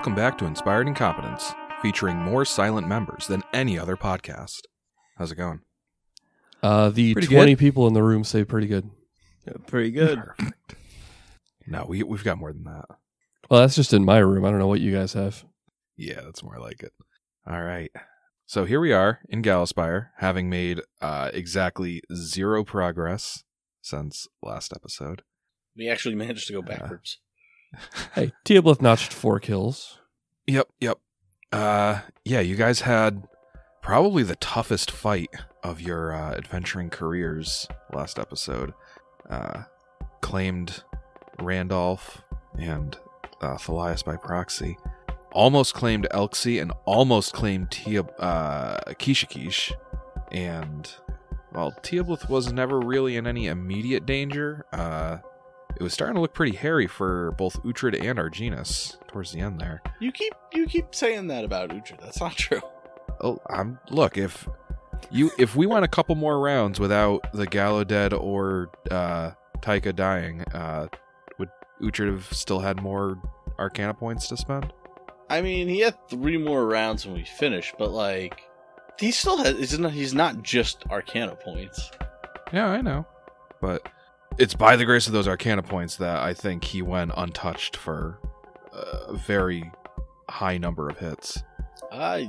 Welcome back to Inspired Incompetence, featuring more silent members than any other podcast. How's it going? Uh, the Pretty 20 good. people in the room say pretty good. Pretty good. Perfect. No, we we've got more than that. Well, that's just in my room. I don't know what you guys have. Yeah, that's more like it. All right. So here we are in Gallowspire, having made uh, exactly zero progress since last episode. We actually managed to go backwards. Hey, Teoblith notched four kills. Yep, yep. Uh, yeah, you guys had probably the toughest fight of your uh, adventuring careers last episode. Uh, claimed Randolph and uh, Thalias by proxy. Almost claimed Elxie and almost claimed Tia, uh, Kishikish. And, well, Teoblith was never really in any immediate danger. Uh, it was starting to look pretty hairy for both Uhtred and Arginus towards the end there. You keep you keep saying that about Uhtred. That's not true. Oh, I'm look if you if we went a couple more rounds without the Gallo dead or uh Taika dying, uh would Uhtred have still had more Arcana points to spend? I mean, he had three more rounds when we finished, but like, he still has. He's not, he's not just Arcana points. Yeah, I know, but it's by the grace of those Arcana points that I think he went untouched for a very high number of hits. Uh,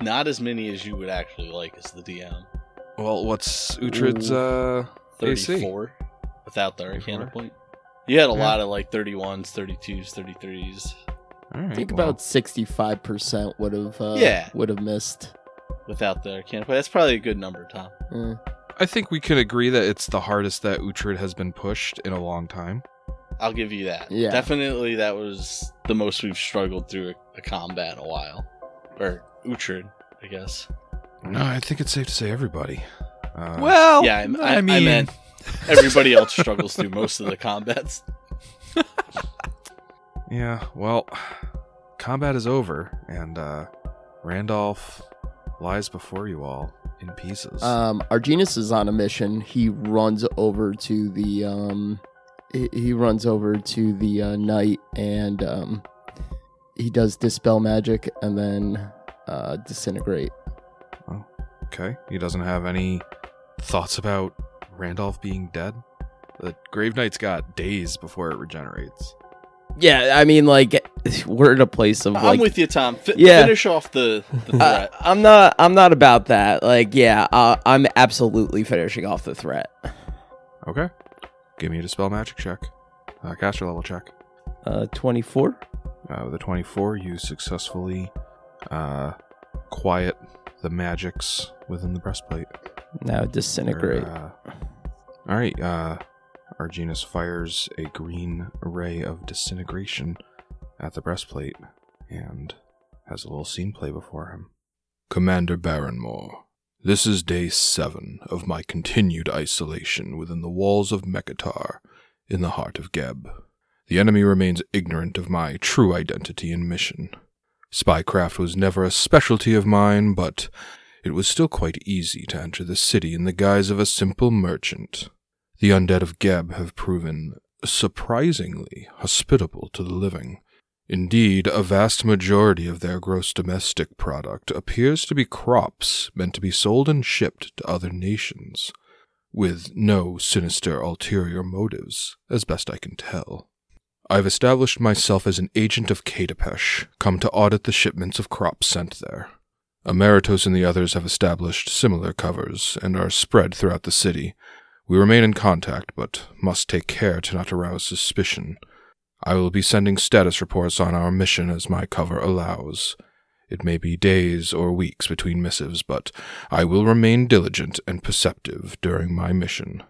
not as many as you would actually like as the DM. Well, what's Uhtred's uh AC? Thirty-four without the Arcana 34? point. You had a Yeah. lot of like 31s, 32s, 33s all right, I think well, about sixty-five percent would have uh, Yeah. would have missed. without the Arcana point. That's probably a good number, Tom. Eh. I think we can agree that it's the hardest that Uhtred has been pushed in a long time. I'll give you that. Yeah. Definitely that was the most we've struggled through a, a combat in a while. Or Uhtred, I guess. No, I think it's safe to say everybody. Uh, Well, yeah, I, I, I I mean, meant everybody else struggles through most of the combats. yeah, well, combat is over, and uh, Randolph lies before you all in pieces. Um, Arginus is on a mission. He runs over to the um, he, he runs over to the uh, knight and um, he does dispel magic and then uh, disintegrate. okay, he doesn't have any thoughts about Randolph being dead. The Grave Knight's got days before it regenerates. Yeah, I mean, like we're in a place of I'm with you, Tom. F- Yeah. Finish off the, the Uh, threat. I'm not. I'm not about that. Like, yeah, uh, I'm absolutely finishing off the threat. Okay, give me a dispel magic check, uh, caster level check. Uh, 24. Uh, with a 24, you successfully uh, quiet the magics within the breastplate. Now disintegrate. Uh, all right. Uh, Arginus fires a green ray of disintegration at the breastplate and has a little scene play before him. Commander Barronmore, this is day seven of my continued isolation within the walls of Mechitar in the heart of Geb. The enemy remains ignorant of my true identity and mission. Spycraft was never a specialty of mine, but it was still quite easy to enter the city in the guise of a simple merchant. The undead of Geb have proven surprisingly hospitable to the living. Indeed, a vast majority of their gross domestic product appears to be crops meant to be sold and shipped to other nations, with no sinister ulterior motives, as best I can tell. I've established myself as an agent of Katapesh, come to audit the shipments of crops sent there. Emeritus and the others have established similar covers and are spread throughout the city. We remain in contact, but must take care to not arouse suspicion. I will be sending status reports on our mission as my cover allows. It may be days or weeks between missives, but I will remain diligent and perceptive during my mission.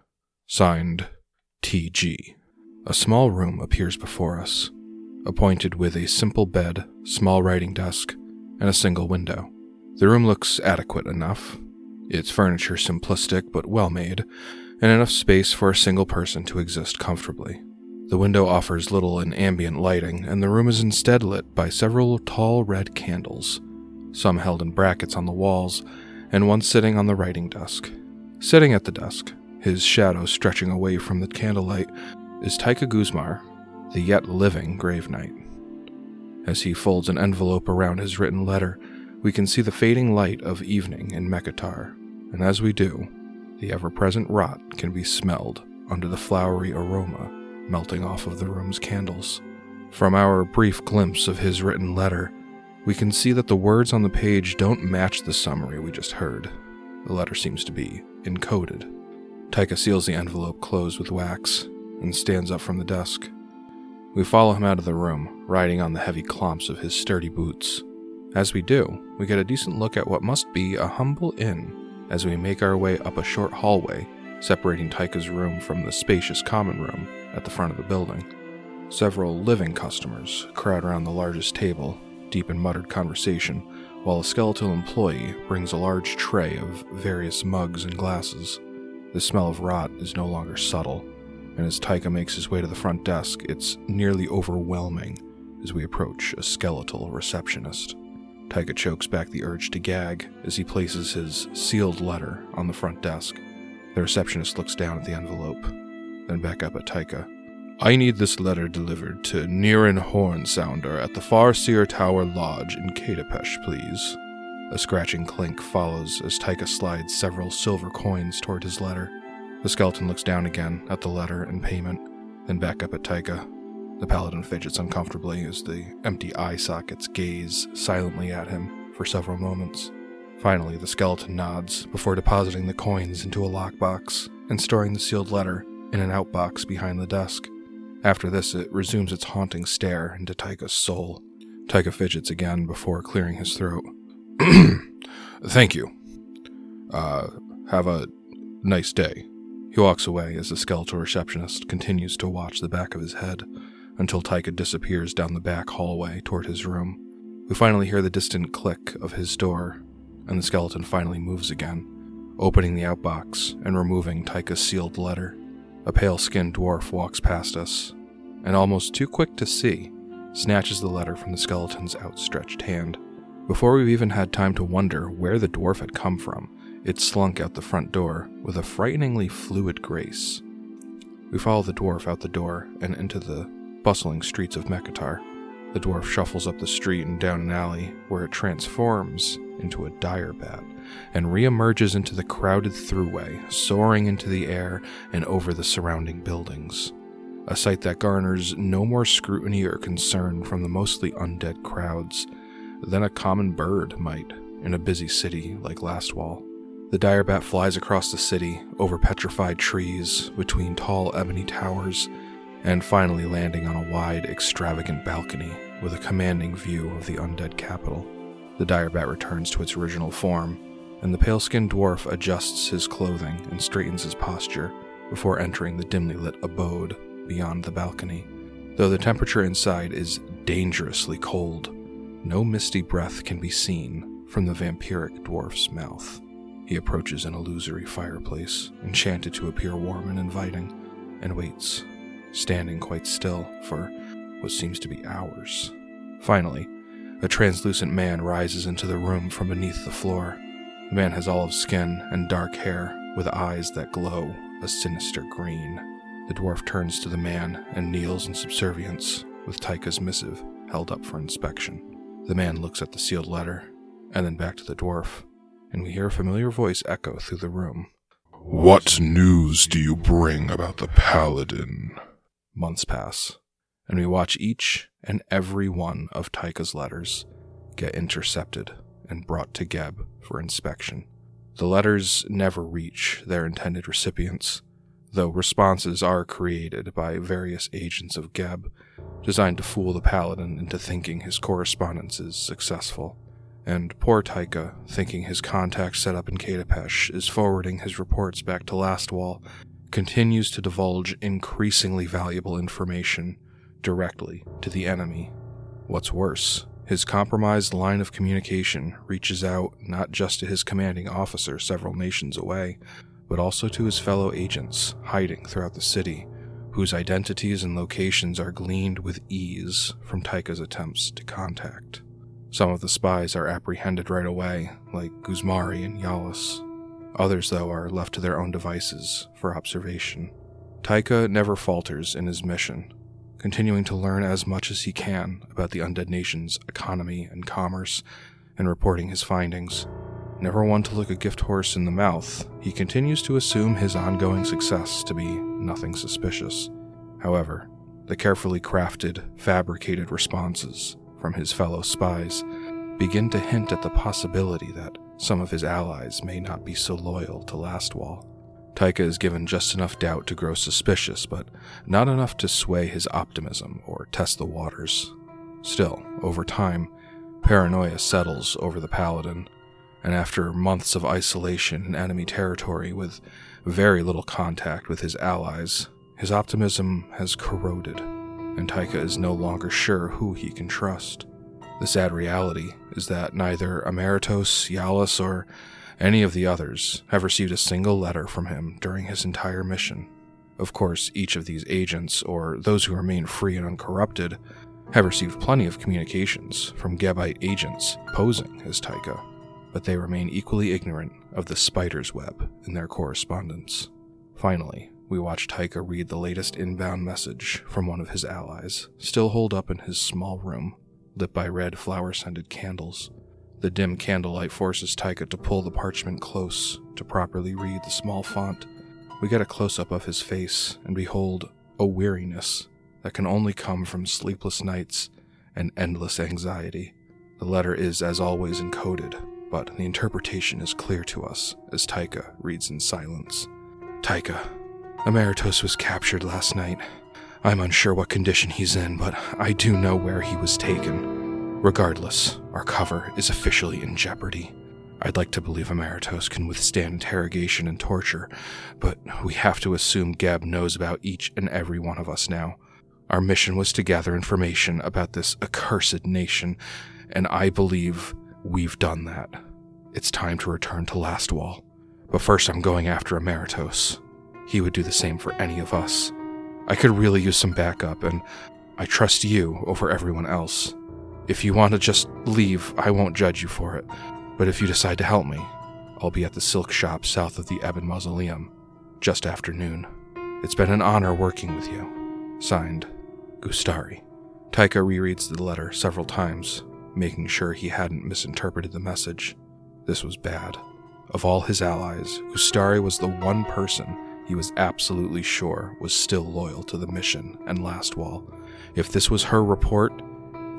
Signed, T.G. A small room appears before us, appointed with a simple bed, small writing desk, and a single window. The room looks adequate enough. Its furniture simplistic but well made, and enough space for a single person to exist comfortably. The window offers little in ambient lighting, and the room is instead lit by several tall red candles, some held in brackets on the walls, and one sitting on the writing desk. Sitting at the desk, his shadow stretching away from the candlelight, is Taika Guzmar, the yet living Grave Knight. As he folds an envelope around his written letter, we can see the fading light of evening in Mechitar, and as we do, the ever present rot can be smelled under the flowery aroma melting off of the room's candles. From our brief glimpse of his written letter, we can see that the words on the page don't match the summary we just heard. The letter seems to be encoded. Taika seals the envelope closed with wax and stands up from the desk. We follow him out of the room, riding on the heavy clomps of his sturdy boots. As we do, we get a decent look at what must be a humble inn as we make our way up a short hallway separating Taika's room from the spacious common room at the front of the building. Several living customers crowd around the largest table, deep in muttered conversation, while a skeletal employee brings a large tray of various mugs and glasses. The smell of rot is no longer subtle, and as Taika makes his way to the front desk, it's nearly overwhelming as we approach a skeletal receptionist. Taika chokes back the urge to gag as he places his sealed letter on the front desk. The receptionist looks down at the envelope, then back up at Taika. I need this letter delivered to Niran Horn Sounder at the Farseer Tower Lodge in Katapesh, please. A scratching clink follows as Taika slides several silver coins toward his letter. The skeleton looks down again at the letter and payment, then back up at Taika. The paladin fidgets uncomfortably as the empty eye sockets gaze silently at him for several moments. Finally, the skeleton nods before depositing the coins into a lockbox and storing the sealed letter in an outbox behind the desk. After this, it resumes its haunting stare into Taika's soul. Tyka fidgets again before clearing his throat. Thank you. Uh, have a nice day. He walks away as the skeletal receptionist continues to watch the back of his head until Taika disappears down the back hallway toward his room. We finally hear the distant click of his door, and the skeleton finally moves again, opening the outbox and removing Taika's sealed letter. A pale skinned dwarf walks past us, and almost too quick to see, snatches the letter from the skeleton's outstretched hand. Before we've even had time to wonder where the dwarf had come from, it slunk out the front door with a frighteningly fluid grace. We follow the dwarf out the door and into the bustling streets of Mechitar. The dwarf shuffles up the street and down an alley where it transforms into a dire bat and reemerges into the crowded throughway, soaring into the air and over the surrounding buildings. A sight that garners no more scrutiny or concern from the mostly undead crowds than a common bird might in a busy city like Lastwall. The dire bat flies across the city, over petrified trees, between tall ebony towers, and finally landing on a wide, extravagant balcony with a commanding view of the undead capital. The dire bat returns to its original form, and the pale skinned dwarf adjusts his clothing and straightens his posture before entering the dimly lit abode beyond the balcony. Though the temperature inside is dangerously cold, no misty breath can be seen from the vampiric dwarf's mouth. He approaches an illusory fireplace, enchanted to appear warm and inviting, and waits, standing quite still for what seems to be hours. Finally, a translucent man rises into the room from beneath the floor. The man has olive skin and dark hair, with eyes that glow a sinister green. The dwarf turns to the man and kneels in subservience, with Taika's missive held up for inspection. The man looks at the sealed letter, and then back to the dwarf, and we hear a familiar voice echo through the room. What news do you bring about the paladin? Months pass, and we watch each and every one of Taika's letters get intercepted and brought to Geb for inspection. The letters never reach their intended recipients, though responses are created by various agents of Geb, designed to fool the paladin into thinking his correspondence is successful. And poor Tyka, thinking his contact set up in Katapesh is forwarding his reports back to Lastwall, continues to divulge increasingly valuable information directly to the enemy. What's worse, his compromised line of communication reaches out not just to his commanding officer several nations away, but also to his fellow agents hiding throughout the city, whose identities and locations are gleaned with ease from Taika's attempts to contact. Some of the spies are apprehended right away, like Guzmari and Yalis. Others, though, are left to their own devices for observation. Taika never falters in his mission. continuing to learn as much as he can about the undead nation's economy and commerce, and reporting his findings. Never one to look a gift horse in the mouth, he continues to assume his ongoing success to be nothing suspicious. However, the carefully crafted, fabricated responses from his fellow spies begin to hint at the possibility that some of his allies may not be so loyal to Lastwall. Taika is given just enough doubt to grow suspicious, but not enough to sway his optimism or test the waters. Still, over time, paranoia settles over the Paladin, and after months of isolation in enemy territory with very little contact with his allies, his optimism has corroded, and Taika is no longer sure who he can trust. The sad reality is that neither Emeritus, Yalis, or any of the others have received a single letter from him during his entire mission. Of course, each of these agents, or those who remain free and uncorrupted, have received plenty of communications from Gebite agents posing as Taika, but they remain equally ignorant of the spider's web in their correspondence. Finally, we watch Taika read the latest inbound message from one of his allies, still holed up in his small room, lit by red flower scented candles. The dim candlelight forces Taika to pull the parchment close to properly read the small font. We get a close up of his face and behold a weariness that can only come from sleepless nights and endless anxiety. The letter is, as always, encoded, but the interpretation is clear to us as Taika reads in silence. Taika, Emeritus was captured last night. I'm unsure what condition he's in, but I do know where he was taken. Regardless, our cover is officially in jeopardy. I'd like to believe Emeritus can withstand interrogation and torture, but we have to assume Geb knows about each and every one of us now. Our mission was to gather information about this accursed nation, and I believe we've done that. It's time to return to Lastwall. But first, I'm going after Emeritus. He would do the same for any of us. I could really use some backup, and I trust you over everyone else. If you want to just leave, I won't judge you for it. But if you decide to help me, I'll be at the silk shop south of the Ebon Mausoleum, just after noon. It's been an honor working with you. Signed, Gustari. Taika rereads the letter several times, making sure he hadn't misinterpreted the message. This was bad. Of all his allies, Gustari was the one person he was absolutely sure was still loyal to the mission and Lastwall. If this was her report,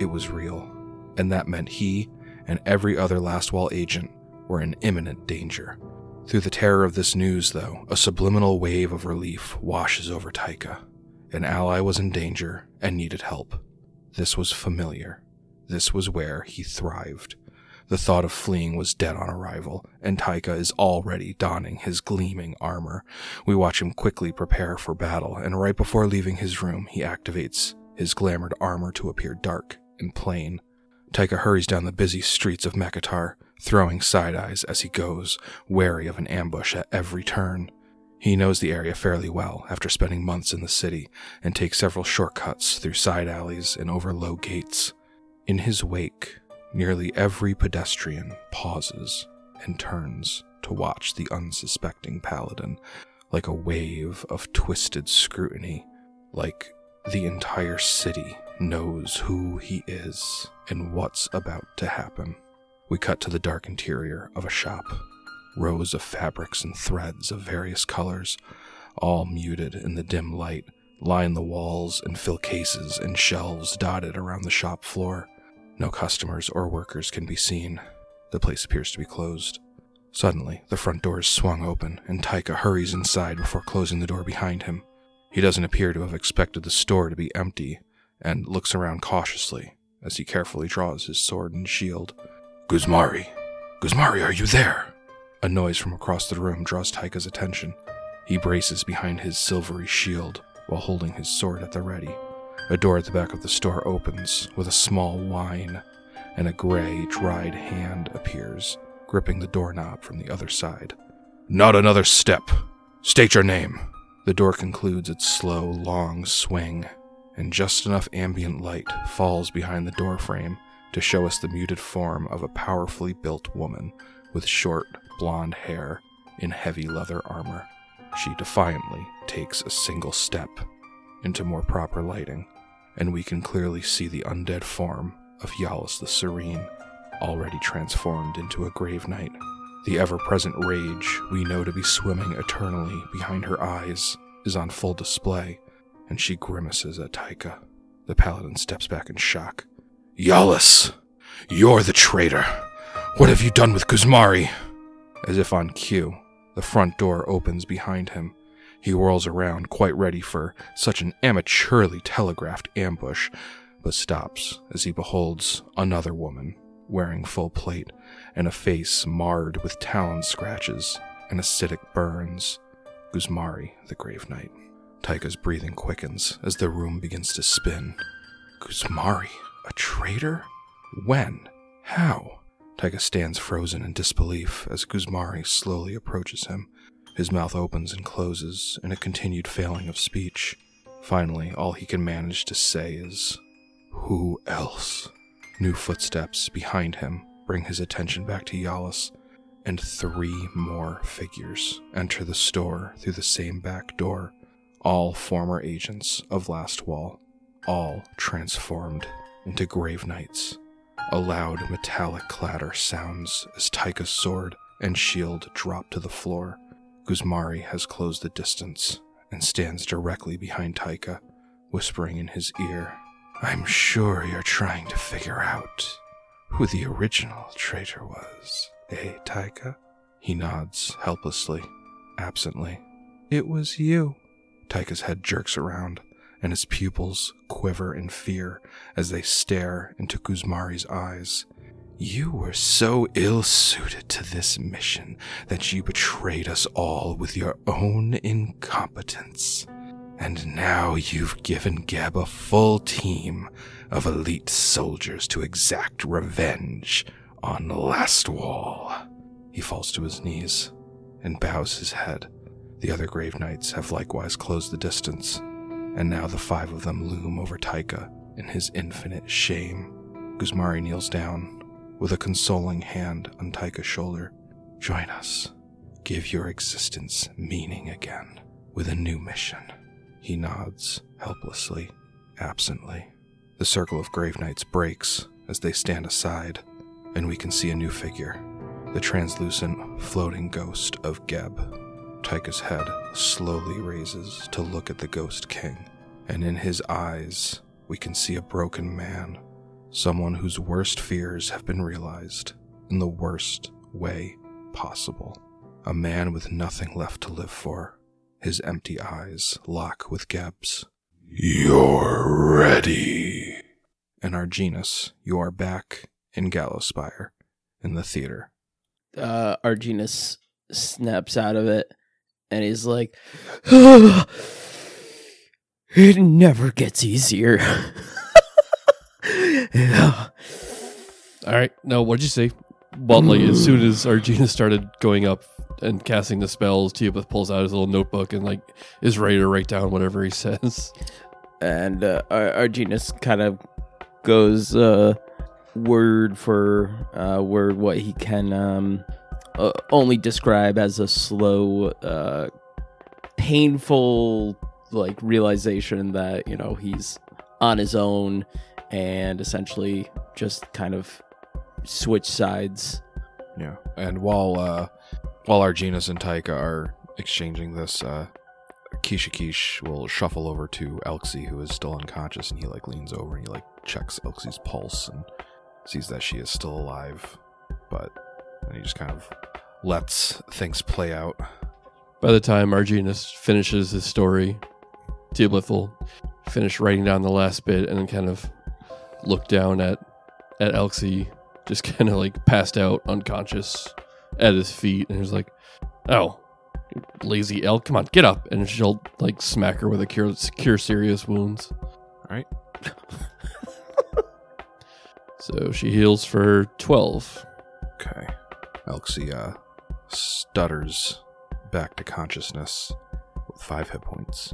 it was real, and that meant he and every other Lastwall agent were in imminent danger. Through the terror of this news, though, a subliminal wave of relief washes over Taika. An ally was in danger and needed help. This was familiar. This was where he thrived. The thought of fleeing was dead on arrival, and Taika is already donning his gleaming armor. We watch him quickly prepare for battle, and right before leaving his room, he activates his glamored armor to appear dark and plain. Taika hurries down the busy streets of Mechitar, throwing side eyes as he goes, wary of an ambush at every turn. He knows the area fairly well after spending months in the city and takes several shortcuts through side alleys and over low gates. In his wake, nearly every pedestrian pauses and turns to watch the unsuspecting paladin, like a wave of twisted scrutiny, like the entire city knows who he is and what's about to happen. We cut to the dark interior of a shop. Rows of fabrics and threads of various colors, all muted in the dim light, line the walls and fill cases and shelves dotted around the shop floor. No customers or workers can be seen. The place appears to be closed. Suddenly, the front door is swung open, and Taika hurries inside before closing the door behind him. He doesn't appear to have expected the store to be empty, and looks around cautiously as he carefully draws his sword and shield. Guzmari! Guzmari, are you there? A noise from across the room draws Taika's attention. He braces behind his silvery shield while holding his sword at the ready. A door at the back of the store opens with a small whine, and a gray, dried hand appears, gripping the doorknob from the other side. Not another step! State your name! The door concludes its slow, long swing, and just enough ambient light falls behind the doorframe to show us the muted form of a powerfully built woman with short, blonde hair in heavy leather armor. She defiantly takes a single step into more proper lighting. and we can clearly see the undead form of Yalis the Serene, already transformed into a grave knight. The ever present rage we know to be swimming eternally behind her eyes is on full display, and she grimaces at Taika. The paladin steps back in shock. Yalis! You're the traitor! What have you done with Guzmari? As if on cue, the front door opens behind him. He whirls around, quite ready for such an amateurly telegraphed ambush, but stops as he beholds another woman wearing full plate and a face marred with talon scratches and acidic burns. Guzmari, the Grave Knight. Taika's breathing quickens as the room begins to spin. Guzmari, a traitor? When? How? Taika stands frozen in disbelief as Guzmari slowly approaches him. His mouth opens and closes in a continued failing of speech. Finally, all he can manage to say is, Who else? New footsteps behind him bring his attention back to Yalis, and three more figures enter the store through the same back door, all former agents of Lastwall, all transformed into grave knights. A loud metallic clatter sounds as Taika's sword and shield drop to the floor. Guzmari has closed the distance and stands directly behind Taika, whispering in his ear, I'm sure you're trying to figure out who the original traitor was, eh, Taika? He nods helplessly, absently. It was you. Taika's head jerks around, and his pupils quiver in fear as they stare into Guzmari's eyes. You were so ill suited to this mission that you betrayed us all with your own incompetence. And now you've given Geb a full team of elite soldiers to exact revenge on Lastwall. He falls to his knees and bows his head. The other Grave Knights have likewise closed the distance, and now the five of them loom over Taika in his infinite shame. Guzmari kneels down with a consoling hand on Taika's shoulder. Join us. Give your existence meaning again with a new mission. He nods helplessly, absently. The circle of Grave Knights breaks as they stand aside, and we can see a new figure the translucent, floating ghost of Geb. Taika's head slowly raises to look at the Ghost King, and in his eyes, we can see a broken man, someone whose worst fears have been realized in the worst way possible. A man with nothing left to live for. His empty eyes lock with Geb's. You're ready. And Arginus, you are back in Gallowspire, in the theater. uh, Arginus snaps out of it and he's like, It never gets easier. Yeah. All right. No, what'd you say? Well, like as soon as Argina started going up and casting the spells, Teoblith pulls out his little notebook and like is ready to write down whatever he says. and uh, Ar- Arginus kind of goes uh, word for uh, word what he can um, uh, only describe as a slow, uh, painful like realization that you know he's on his own and essentially just kind of switch sides. Yeah. And while uh while Arginus and Taika are exchanging this, uh Kishikish will shuffle over to Elxie, who is still unconscious, and he like leans over and he like checks Elxie's pulse and sees that she is still alive. But then he just kind of lets things play out. By the time Arginus finishes his story, Teobith will finish writing down the last bit and then kind of look down at at Elxie, just kind of like passed out, unconscious at his feet, and he's like, "Oh, lazy elk, come on, get up!" And she'll like smack her with a cure cure serious wounds. All right. So she heals for twelve. Okay. Elxie uh stutters back to consciousness with five hit points.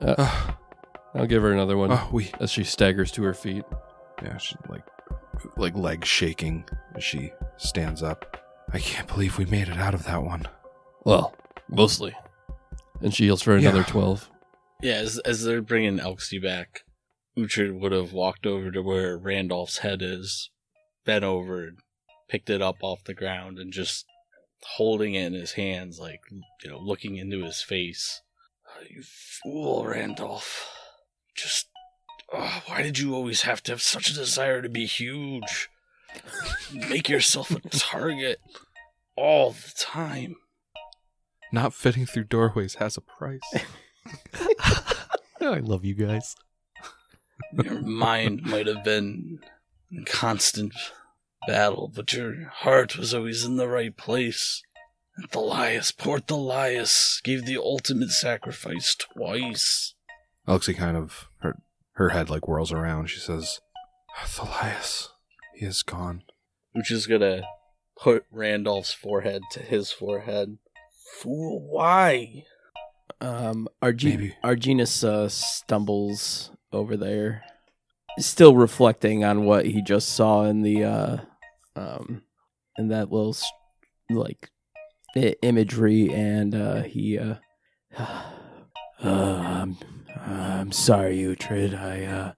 Uh, I'll give her another one oh, we as she staggers to her feet. Yeah, she like like legs shaking as she stands up. I can't believe we made it out of that one. Well, mostly. And she heals for another Yeah. twelve. Yeah, as, as they're bringing Elxie back, Uhtred would have walked over to where Randolph's head is, bent over, and picked it up off the ground, and just holding it in his hands, like you know, looking into his face. "Oh, you fool, Randolph! Just oh, why did you always have to have such a desire to be huge? Make yourself a target all the time. Not fitting through doorways has a price. I love you guys. Your mind might have been in constant battle, but your heart was always in the right place. And Thalias, poor Thalias, gave the ultimate sacrifice twice. Alexi kind of her her head like whirls around. She says, "Thalias, he is gone." Which is gonna put Randolph's forehead to his forehead. Fool, why? Um, Arge- Maybe. Arginus uh, stumbles over there, still reflecting on what he just saw in the uh, um, in that little s- like I- imagery, and uh, he uh, uh, I'm I'm sorry, Uhtred. I uh,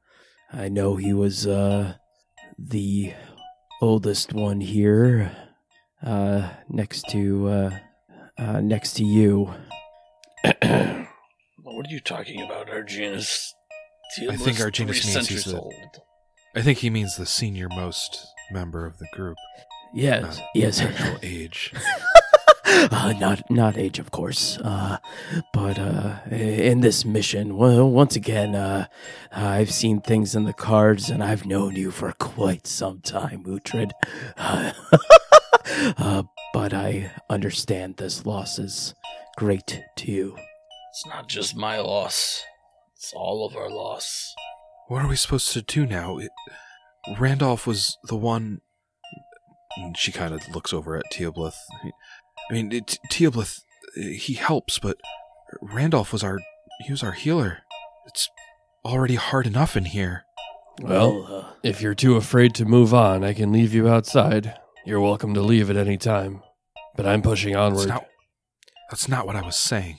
I know he was uh the oldest one here, uh, next to uh, uh next to you. What are you talking about, Arginus? I think Teoblith's Arginus means he's the- old. I think he means the senior most member of the group. Yes, not yes. Actual age. uh, not not age, of course. Uh, but uh, in this mission, well, once again, uh, I've seen things in the cards, and I've known you for quite some time, Uhtred. Uh, uh, but I understand this loss is great to you. It's not just my loss. It's all of our loss. What are we supposed to do now? It, Randolph was the one. She kind of looks over at Teoblith. I mean, it, Teoblith, he helps, but Randolph was our. He was our healer. It's already hard enough in here. Well, uh, if you're too afraid to move on, I can leave you outside. You're welcome to leave at any time. But I'm pushing That's onward. not, that's not what I was saying.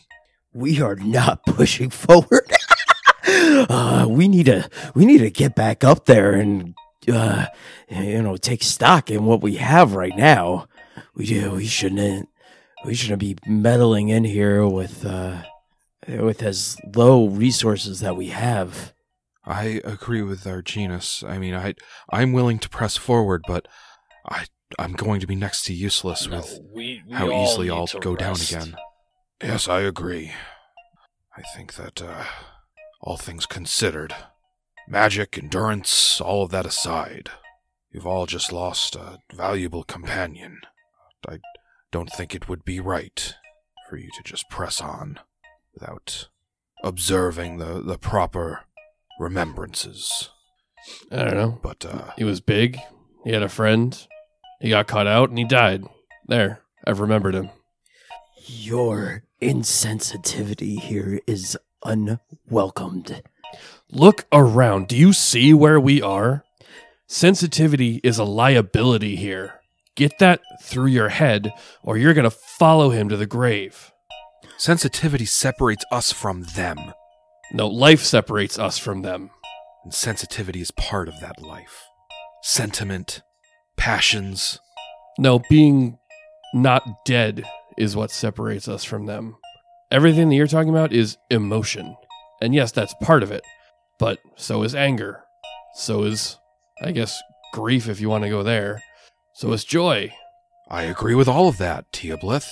we are not pushing forward. uh, we need to we need to get back up there and uh, you know take stock in what we have right now. We do. We shouldn't. We shouldn't be meddling in here with uh, with as low resources that we have. I agree with Arginus. I mean, I I'm willing to press forward, but I I'm going to be next to useless No, with we, we how all easily I'll to go down again. Yes, I agree. I think that uh, all things considered, magic, endurance, all of that aside, you've all just lost a valuable companion. I don't think it would be right for you to just press on without observing the, the proper remembrances. I don't know. But uh, He was big. He had a friend. He got caught out and he died. There. I've remembered him. Your insensitivity here is unwelcomed. Look around. Do you see where we are? Sensitivity is a liability here. Get that through your head, or you're going to follow him to the grave. sensitivity separates us from them, No, life separates us from them. and sensitivity is part of that life. Sentiment, passions. No, being not dead is what separates us from them. Everything that you're talking about is emotion. And yes, that's part of it. But so is anger. So is, I guess, grief if you want to go there. So is joy. I agree with all of that, Teoblith.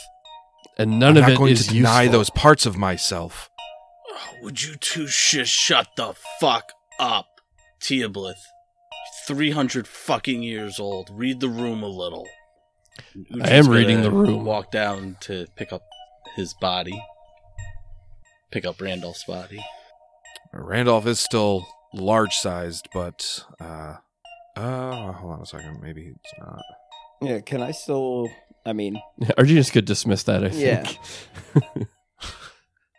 And none I'm of not it going is to deny useful. those parts of myself. Oh, Would you two sh- shut the fuck up, Teoblith? 300 fucking years old. Read the room a little. I am reading the room. Walk down to pick up his body. Pick up Randolph's body. Randolph is still large sized, but uh uh hold on a second, maybe it's not. Yeah, can I still? I mean, Arginus could dismiss that, I Yeah. think.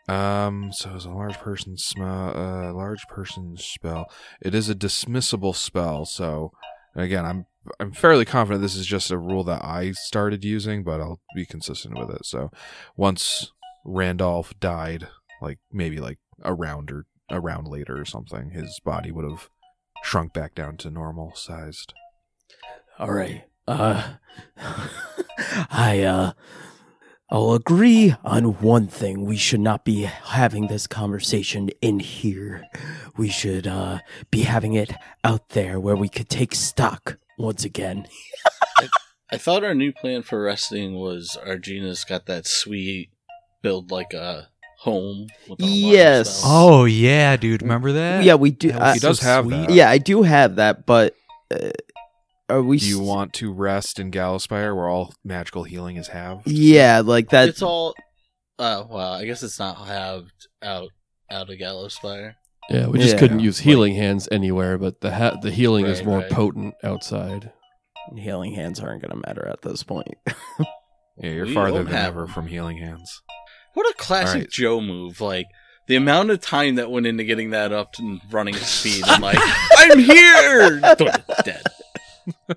Um, so it's a large person smell, uh, large person spell. It is a dismissible spell. So again, I'm I'm fairly confident this is just a rule that I started using, but I'll be consistent with it. So once Randolph died, like maybe like a round or a round later or something, his body would have shrunk back down to normal sized. All right. Uh, I uh, I'll agree on one thing. We should not be having this conversation in here. We should uh be having it out there where we could take stock once again. I thought our new plan for resting was Argina's got that sweet build like a home. With Yes. Oh yeah, dude. Remember that? yeah, we do. That Uh, was He does so have sweet. that. yeah, I do have that, but uh, are we? Do you s- want to rest in Gallowspire where all magical healing is halved? Yeah, like that. it's all. Uh, well, I guess it's not halved out out of Gallowspire. Yeah, we just Yeah. couldn't use healing hands anywhere, but the ha- the healing is more right. potent outside. Healing hands aren't going to matter at this point. Yeah, you're We farther than have ever from healing hands. What a classic Alright. Joe move! Like the amount of time that went into getting that up and running at speed. I'm like, I'm here. Dead.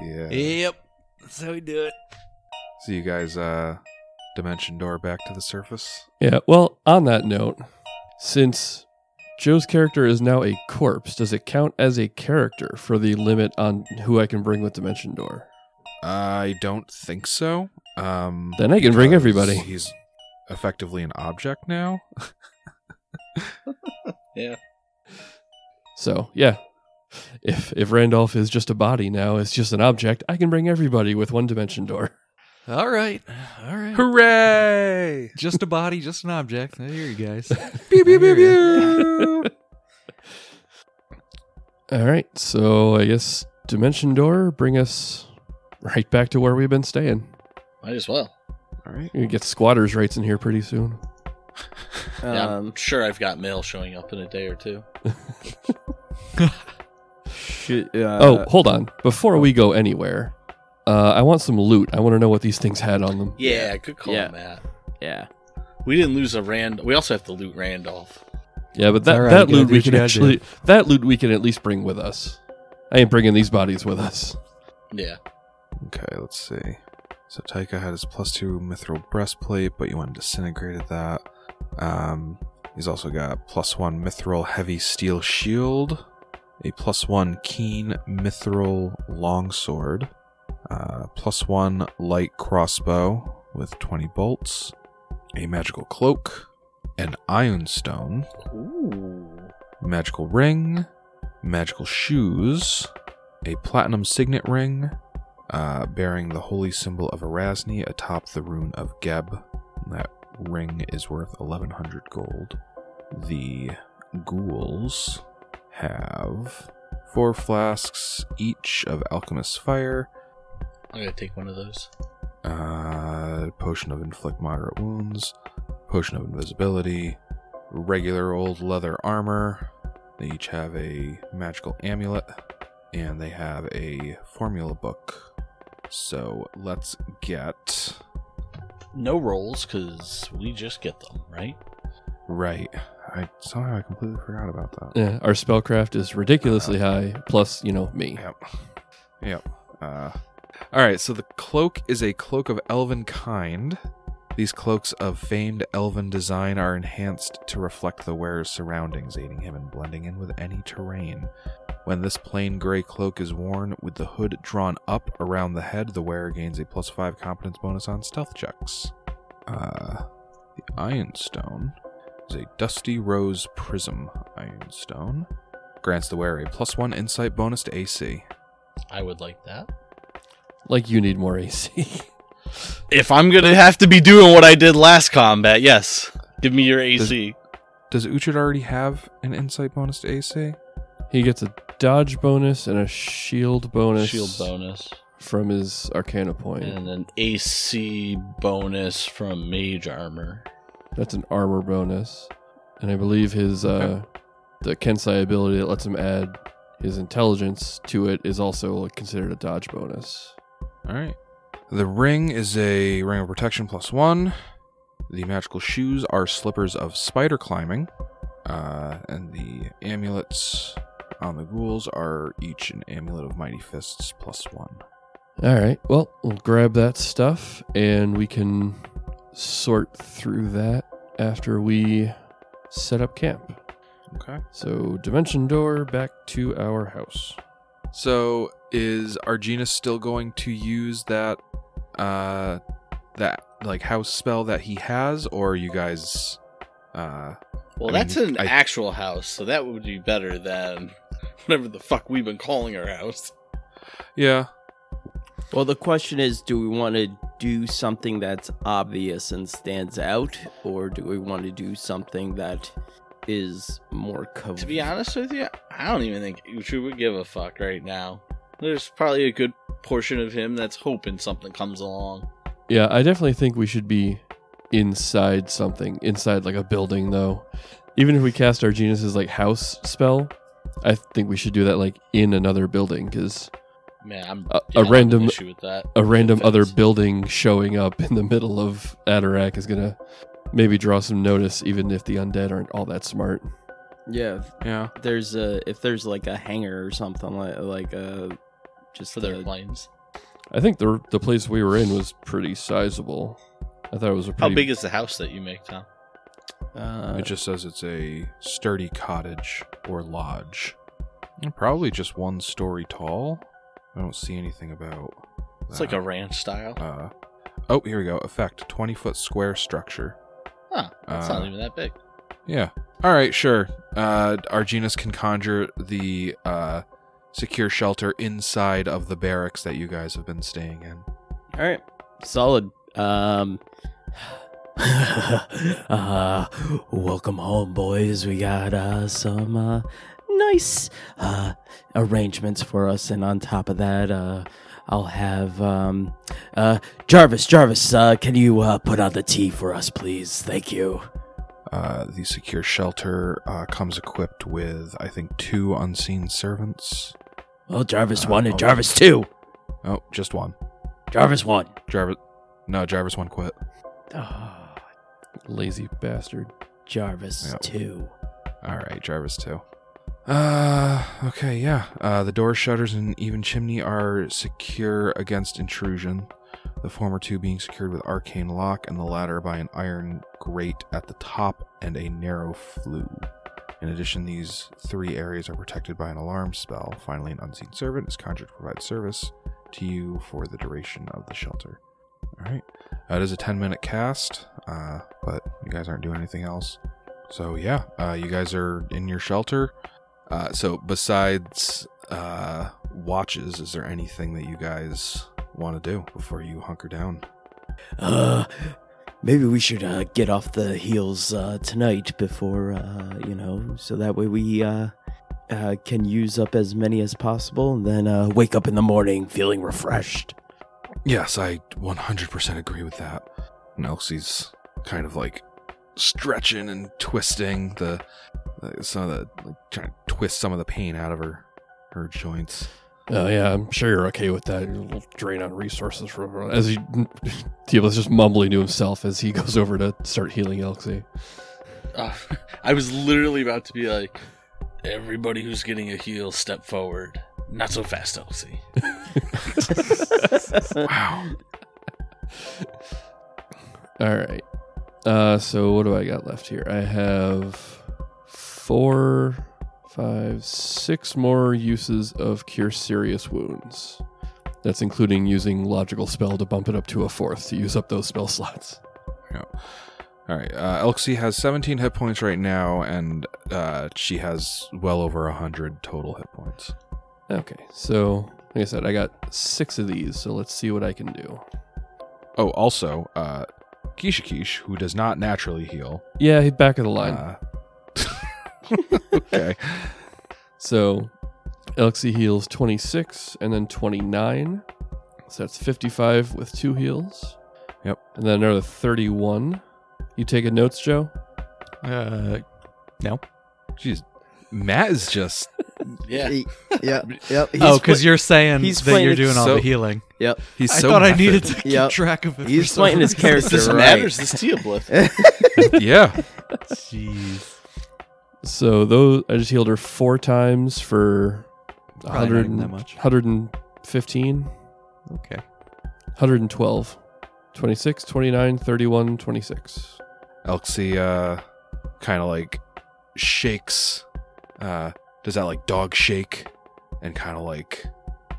Yeah. Yep. That's how we do it. So you guys uh dimension door back to the surface. Yeah, well, on that note, since Joe's character is now a corpse, does it count as a character for the limit on who I can bring with Dimension Door? I don't think so. Um Then I can bring everybody. He's effectively an object now. Yeah. So, yeah. If if Randolph is just a body now, it's just an object, I can bring everybody with one dimension door. All right. All right. Hooray! Just a body, just an object. I hear you guys. pew pew pew pew. All right, so I guess dimension door bring us right back to where we've been staying. Might as well. All right. You get squatters' rights in here pretty soon. Yeah, Um, I'm sure I've got mail showing up in a day or two. should, uh, oh, hold on. Before we go anywhere, uh, I want some loot. I want to know what these things had on them. Yeah, good call, Yeah. Matt. yeah. We didn't lose a Rand. We also have to loot Randolph. Yeah, but that, all right, that loot we can gotta actually that loot we can at least bring with us. I ain't bringing these bodies with us. Yeah. Okay, let's see. So Taika had his plus two mithril breastplate, but you went and disintegrated that. Um, he's also got plus one mithril heavy steel shield, a plus one keen mithril longsword, uh, plus one light crossbow with 20 bolts, a magical cloak, an ioun stone, Ooh. magical ring, magical shoes, a platinum signet ring, uh, bearing the holy symbol of Arazni atop the rune of Geb. That ring is worth 1100 gold. The ghouls have four flasks each of alchemist's fire, I'm gonna take one of those. uh, potion of inflict moderate wounds, potion of invisibility, regular old leather armor. They each have a magical amulet, and they have a formula book. So let's get No rolls, because we just get them, right? right. I somehow I completely forgot about that. Yeah, our spellcraft is ridiculously high. Plus, you know me. Yep. Yep. Uh, all right. So the cloak is a cloak of elven kind. These cloaks of famed elven design are enhanced to reflect the wearer's surroundings, aiding him in blending in with any terrain. When this plain gray cloak is worn with the hood drawn up around the head, the wearer gains a plus five competence bonus on stealth checks. Uh, the ioun stone is a dusty rose prism ioun stone. Grants the wearer a plus one insight bonus to AC. I would like that. Like you need more AC. If I'm gonna have to be doing what I did last combat, yes. Give me your AC. Does Uhtred already have an insight bonus to AC? he gets a dodge bonus and a shield bonus. Shield bonus. from his Arcana point. And an AC bonus from Mage Armor. That's an armor bonus, and I believe his uh, the Kensai ability that lets him add his intelligence to it is also considered a dodge bonus. All right. The ring is a ring of protection plus one. The magical shoes are slippers of spider climbing. Uh, and the amulets on the ghouls are each an amulet of mighty fists plus one. All right. Well, we'll grab that stuff and we can sort through that after we set up camp. Okay. So dimension door back to our house. So is Arginus still going to use that uh that like house spell that he has or you guys uh Well, I that's mean, an I- actual house, so that would be better than whatever the fuck we've been calling our house. yeah. Well, the question is do we want to do something that's obvious and stands out, or do we want to do something that is more covert? To be honest with you, I don't even think Uchu would give a fuck right now. There's probably a good portion of him that's hoping something comes along. Yeah, I definitely think we should be inside something, inside like a building though. Even if we cast Arginus's like house spell, I think we should do that like in another building because Man, I'm A- a yeah, I have an random- issue with that. a random Fits. other building showing up in the middle of Atarak is gonna maybe draw some notice, even if the undead aren't all that smart. yeah, Yeah. there's a if there's like a hangar or something like like a just for their a- planes. I think the the place we were in was pretty sizable. I thought it was a pretty. How big is the house that you make, Tom? uh, It just says it's a sturdy cottage or lodge. Probably just one story tall. I don't see anything about It's like a ranch style. uh Oh, here we go. Effect 20 foot square structure. Huh, that's uh, not even that big. Yeah. All right, sure. Uh, Arginus can conjure the uh, secure shelter inside of the barracks that you guys have been staying in. All right, solid. Um, uh, welcome home, boys. We got uh, some uh, nice uh, arrangements for us, and on top of that, uh, I'll have um, uh, Jarvis. Jarvis, uh, can you uh, put on the tea for us, please? Thank you. Uh, the secure shelter uh, comes equipped with, I think, two unseen servants. Well, Jarvis Uh, one and oh. Jarvis two. Oh, just one. Jarvis one. Jarvis. No, Jarvis one quit. Ah, lazy bastard. Jarvis Yep. two. All right, Jarvis too. Uh, okay, yeah. Uh, the door shutters and even chimney are secure against intrusion. The former two being secured with arcane lock, and the latter by an iron grate at the top and a narrow flue. In addition, these three areas are protected by an alarm spell. Finally, an unseen servant is conjured to provide service to you for the duration of the shelter. All right. Uh, it is a 10 minute cast, uh, but you guys aren't doing anything else. So, yeah, uh, you guys are in your shelter. Uh, so, besides uh, watches, is there anything that you guys want to do before you hunker down? Uh, maybe we should uh, get off the heals uh, tonight before, uh, you know, so that way we uh, uh, can use up as many as possible and then uh, wake up in the morning feeling refreshed. Yes, I 100% agree with that. And Elxie's kind of like stretching and twisting the, some of the like trying to twist some of the pain out of her her joints. Oh yeah, I'm sure you're okay with that. You're a little drain on resources from as he Teoblith's just mumbling to himself as he goes over to start healing Elxie. Uh, I was literally about to be like, everybody who's getting a heal, step forward. Not so fast, Elxie. Wow. All right. Uh, so what do I got left here? I have four, five, six more uses of cure serious wounds. That's including using logical spell to bump it up to a fourth to use up those spell slots. Yeah. All right. Uh, Elxie has 17 hit points right now, and uh, she has well over 100 total hit points. Okay, so like I said, I got six of these. So let's see what I can do. Oh, also, uh, Kishikish, who does not naturally heal. Yeah, he's back of the line. Uh, okay. So Elxie heals 26 and then 29. So that's 55 with two heals. Yep. And then another 31. You taking notes, Joe? Uh, no. Jeez. Matt is just. Yeah. yeah, yep. oh, because you're saying he's that you're playing it doing all so- the healing. Yep. He's so I so. thought I needed to keep Yep. track of it. He's for playing his reason. character This right. matters. This Teoblith. yeah. Jeez. So those I just healed her four times for Probably not 100 even that much. 115, Okay. 112, 26, 29, 31, 26. Elxie uh, kind of like shakes, uh, does that like dog shake, and kind of like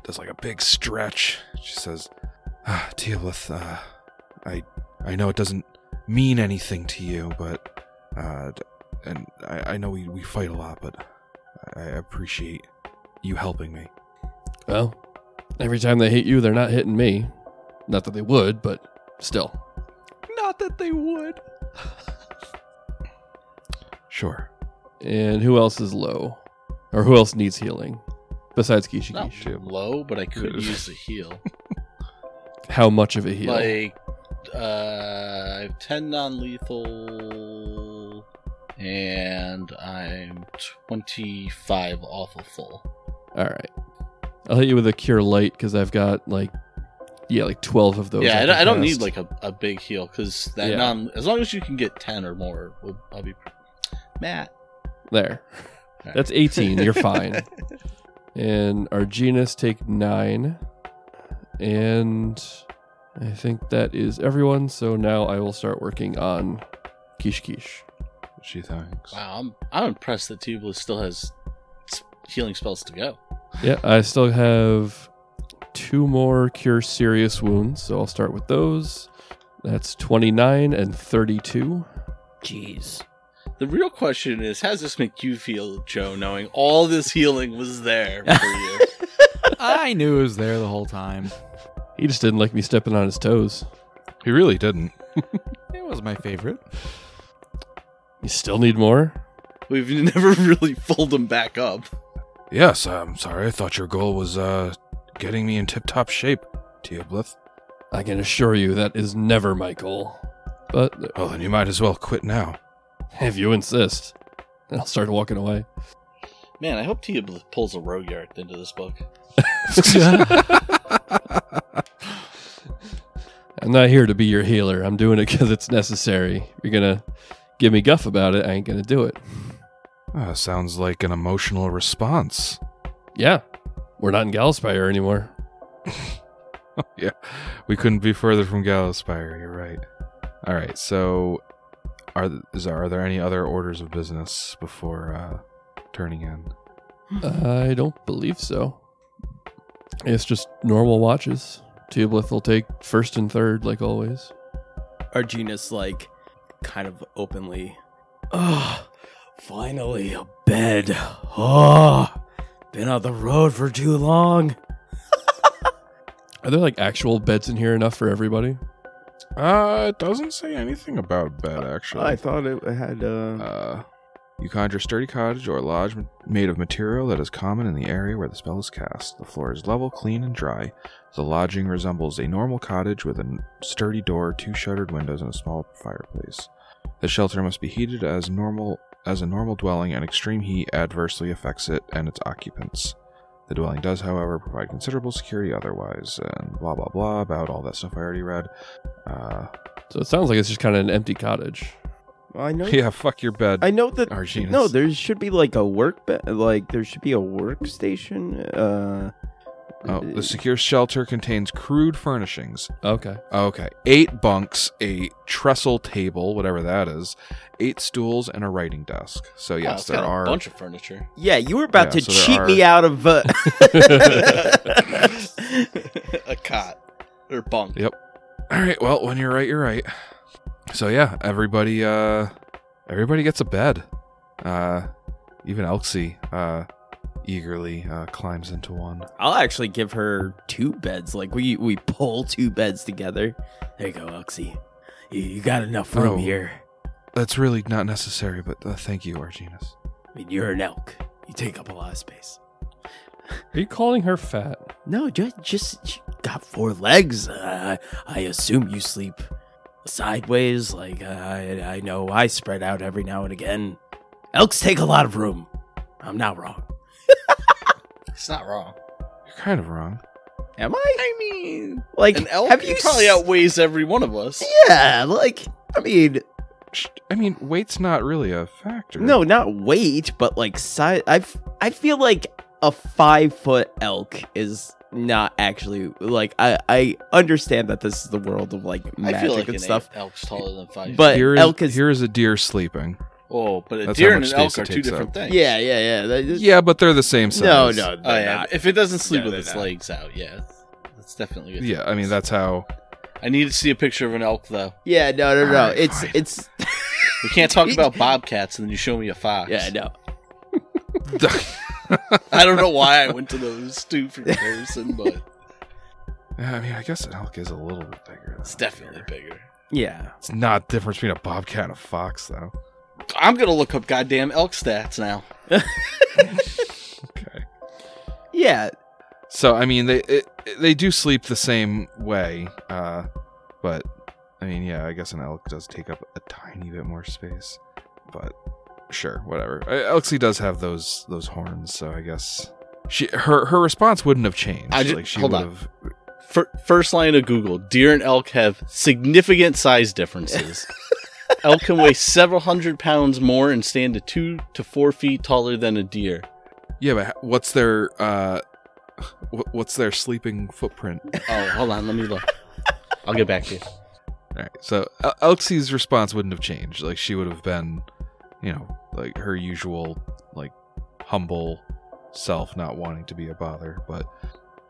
does like a big stretch. She says, ah, Teoblith, uh, I I know it doesn't mean anything to you, but uh, d- and I, I know we, we fight a lot, but I, I appreciate you helping me. Well, every time they hit you, they're not hitting me. Not that they would, but still. Not that they would. Sure. And who else is low? Or who else needs healing? Besides Kishi Not Kishi. low, but I could use a heal. How much of a heal? Like, uh, I have 10 non lethal, and I'm 25 off of full. Alright. I'll hit you with a cure light because I've got like yeah, like twelve of those. yeah, I don't, I don't need like a, a big heal because that Yeah. non, as long as you can get 10 or more, we'll, I'll be. Matt. there. Alright. That's eighteen. You're fine. And Arginus take nine. And I think that is everyone. So now I will start working on Kishikish. She thanks. Wow, I'm, I'm impressed that Teoblith still has healing spells to go. Yeah, I still have two more cure serious wounds, so I'll start with those. That's 29 and 32. Jeez. The real question is, how does this make you feel, Joe, knowing all this healing was there for you? I knew it was there the whole time. He just didn't like me stepping on his toes. He really didn't. It was my favorite. You still need more? We've never really pulled them back up. Yes, I'm sorry. I thought your goal was uh getting me in tip-top shape, Teoblith. I can assure you that is never my goal. But Well, then you might as well quit now. if you insist, then I'll start walking away. Man, I hope Tia bl- pulls a Rogyar at the end of this book. I'm not here to be your healer. I'm doing it because it's necessary. You're gonna give me guff about it. I ain't gonna do it. Uh, sounds like an emotional response. Yeah, we're not in Gallowspire anymore. yeah, we couldn't be further from Gallowspire. You're right. All right, so are th- is there, are there any other orders of business before uh, turning in? I don't believe so. It's just normal watches. Teoblith will take first and third, like always. Arginus like kind of openly. Oh, finally a bed. Oh, been on the road for too long. Are there like actual beds in here enough for everybody? Uh, it doesn't say anything about bed actually. I thought it had. uh Uh, you conjure a sturdy cottage or lodge made of material that is common in the area where the spell is cast. The floor is level, clean, and dry. The lodging resembles a normal cottage with a sturdy door, two shuttered windows, and a small fireplace. The shelter must be heated as normal as a normal dwelling, and extreme heat adversely affects it and its occupants. The dwelling does, however, provide considerable security otherwise, and blah blah blah about all that stuff I already read. Uh, So it sounds like it's just kind of an empty cottage. I know. yeah, fuck your bed, I know that. Arginus. No, there should be like a work bed. like there should be a workstation. Uh, Oh, the secure shelter contains crude furnishings. Okay. Okay. Eight bunks, a trestle table, whatever that is, eight stools, and a writing desk. So, yes, Oh, there are. a bunch of furniture. yeah, you were about Yeah, to so cheat are- me out of. Uh... a cot or bunk. Yep. All right. Well, when you're right, you're right. So, yeah, everybody, uh, everybody gets a bed. Uh, even Elxie, uh, eagerly, uh, climbs into one. I'll actually give her two beds. Like we we pull two beds together. There you go, Oxy. You, you got enough room Oh. here. That's really not necessary, but uh, thank you, Arginus. I mean, you're an elk. You take up a lot of space. Are you calling her fat? No, just just you got four legs. Uh, I assume you sleep sideways. Like uh, I I know I spread out every now and again. Elks take a lot of room. I'm not wrong. It's not wrong. You're kind of wrong. Am I? I mean, Like an elk have you probably s- outweighs every one of us. Yeah, like I mean, I mean, weight's not really a factor. no, not weight, but like size. i feel like a five foot elk is not actually like I I understand that this is the world of like I magic feel like and an stuff, elk's taller than five. but Here is, elk is here is a deer sleeping. Oh, but a That's deer and an elk are two different up. things. Yeah, yeah, yeah. That- that- Yeah, but they're the same size. No, no. Oh yeah. not. If it doesn't sleep No, with its not. legs out, yeah, that's definitely. a Yeah, I mean that's how. I need to see a picture of an elk though. Yeah, no, no, no. Alright, it's fine. it's. We can't talk about bobcats and then you show me a fox. Yeah, no. I don't know why I went to those two for comparison, but Yeah, I mean, I guess an elk is a little bit bigger. it's definitely deer. bigger. Yeah. It's not the difference between a bobcat and a fox, though. I'm gonna look up goddamn elk stats now. Okay. Yeah. So I mean, they it, they do sleep the same way, uh, but I mean, yeah, I guess an elk does take up a tiny bit more space, but sure, whatever. Uh, Elxie does have those those horns, so I guess she her her response wouldn't have changed. I ju- like she hold would on. have. Fir- first line of Google: Deer and elk have significant size differences. elk can weigh several hundred pounds more and stand to two to four feet taller than a deer. Yeah, but what's their uh, what's their sleeping footprint? Oh, hold on, let me look. I'll get back to you. All right. So El- Elxie's response wouldn't have changed. Like she would have been, you know, like her usual, like humble self, not wanting to be a bother. But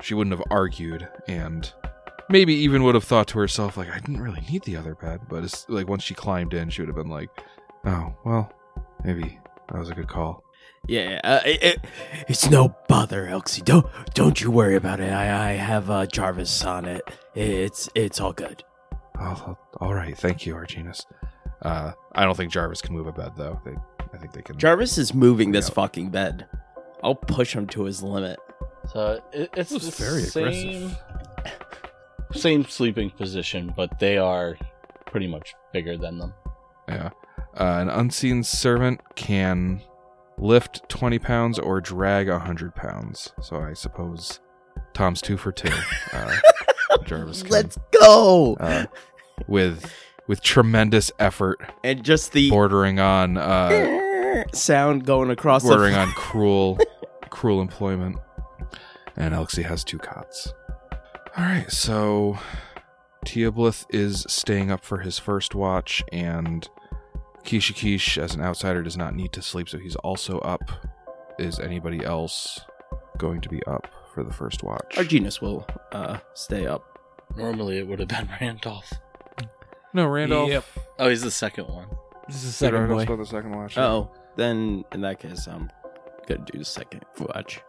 she wouldn't have argued, and maybe even would have thought to herself, like, I didn't really need the other bed. But it's like once she climbed in, she would have been like, Oh well, maybe that was a good call. Yeah, uh, it, it- it's no bother, Elxie. Don't don't you worry about it. I I have uh, Jarvis on it. It's it's all good. Oh, all right. Thank you, Arginus. Uh, I don't think Jarvis can move a bed though. They, I think they can. Jarvis is moving this Yeah. fucking bed. I'll push him to his limit. So it, it's That was the very same, same sleeping position, but they are pretty much bigger than them. Yeah. Uh, an unseen servant can lift 20 pounds or drag 100 pounds. So I suppose Tom's two for two. Uh, Jarvis can, Let's go. uh, with with tremendous effort, and just the bordering on uh, sound going across bordering the on cruel cruel employment. And Elxie has two cots. All right, so Teoblith is staying up for his first watch, and Kishikish, as an outsider, does not need to sleep, so he's also up. Is anybody else going to be up for the first watch? our Arginus will uh, stay up. Normally, it would have been Randolph. No, Randolph. Yep. Oh, he's the second one. This is the Did second Randolph boy. go the second watch. Oh, then in that case, I'm gonna do the second watch.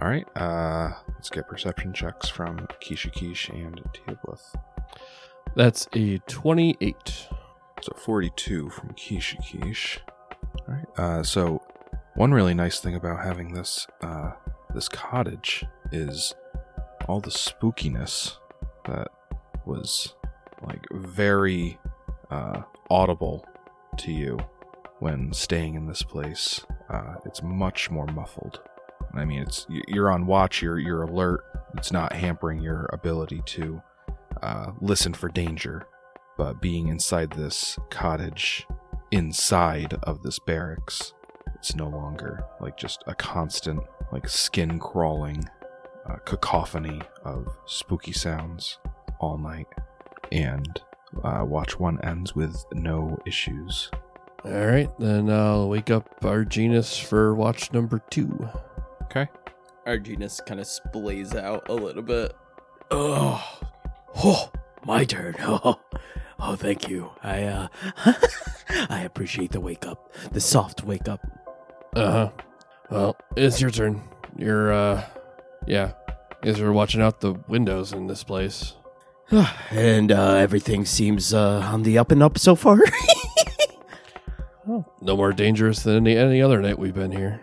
All right. Uh, let's get perception checks from Kishikish and Teoblith. That's a 28. So 42 from Kishikish. All right. Uh, so one really nice thing about having this uh, this cottage is all the spookiness that was like very uh, audible to you when staying in this place. Uh, it's much more muffled. I mean, it's you're on watch. You're you're alert. It's not hampering your ability to uh, listen for danger but being inside this cottage, inside of this barracks, it's no longer like just a constant, like skin crawling uh, cacophony of spooky sounds all night. And uh, watch one ends with no issues. All right, then I'll wake up our Arginus for watch number two. Okay. our Arginus kind of splays out a little bit. Oh, oh, my turn. Oh, oh, thank you. I uh, I appreciate the wake up, the soft wake up. Uh huh. Well, it's your turn. You're, uh, yeah. You guys are watching out the windows in this place. and uh, everything seems uh, on the up and up so far. No more dangerous than any, any other night we've been here.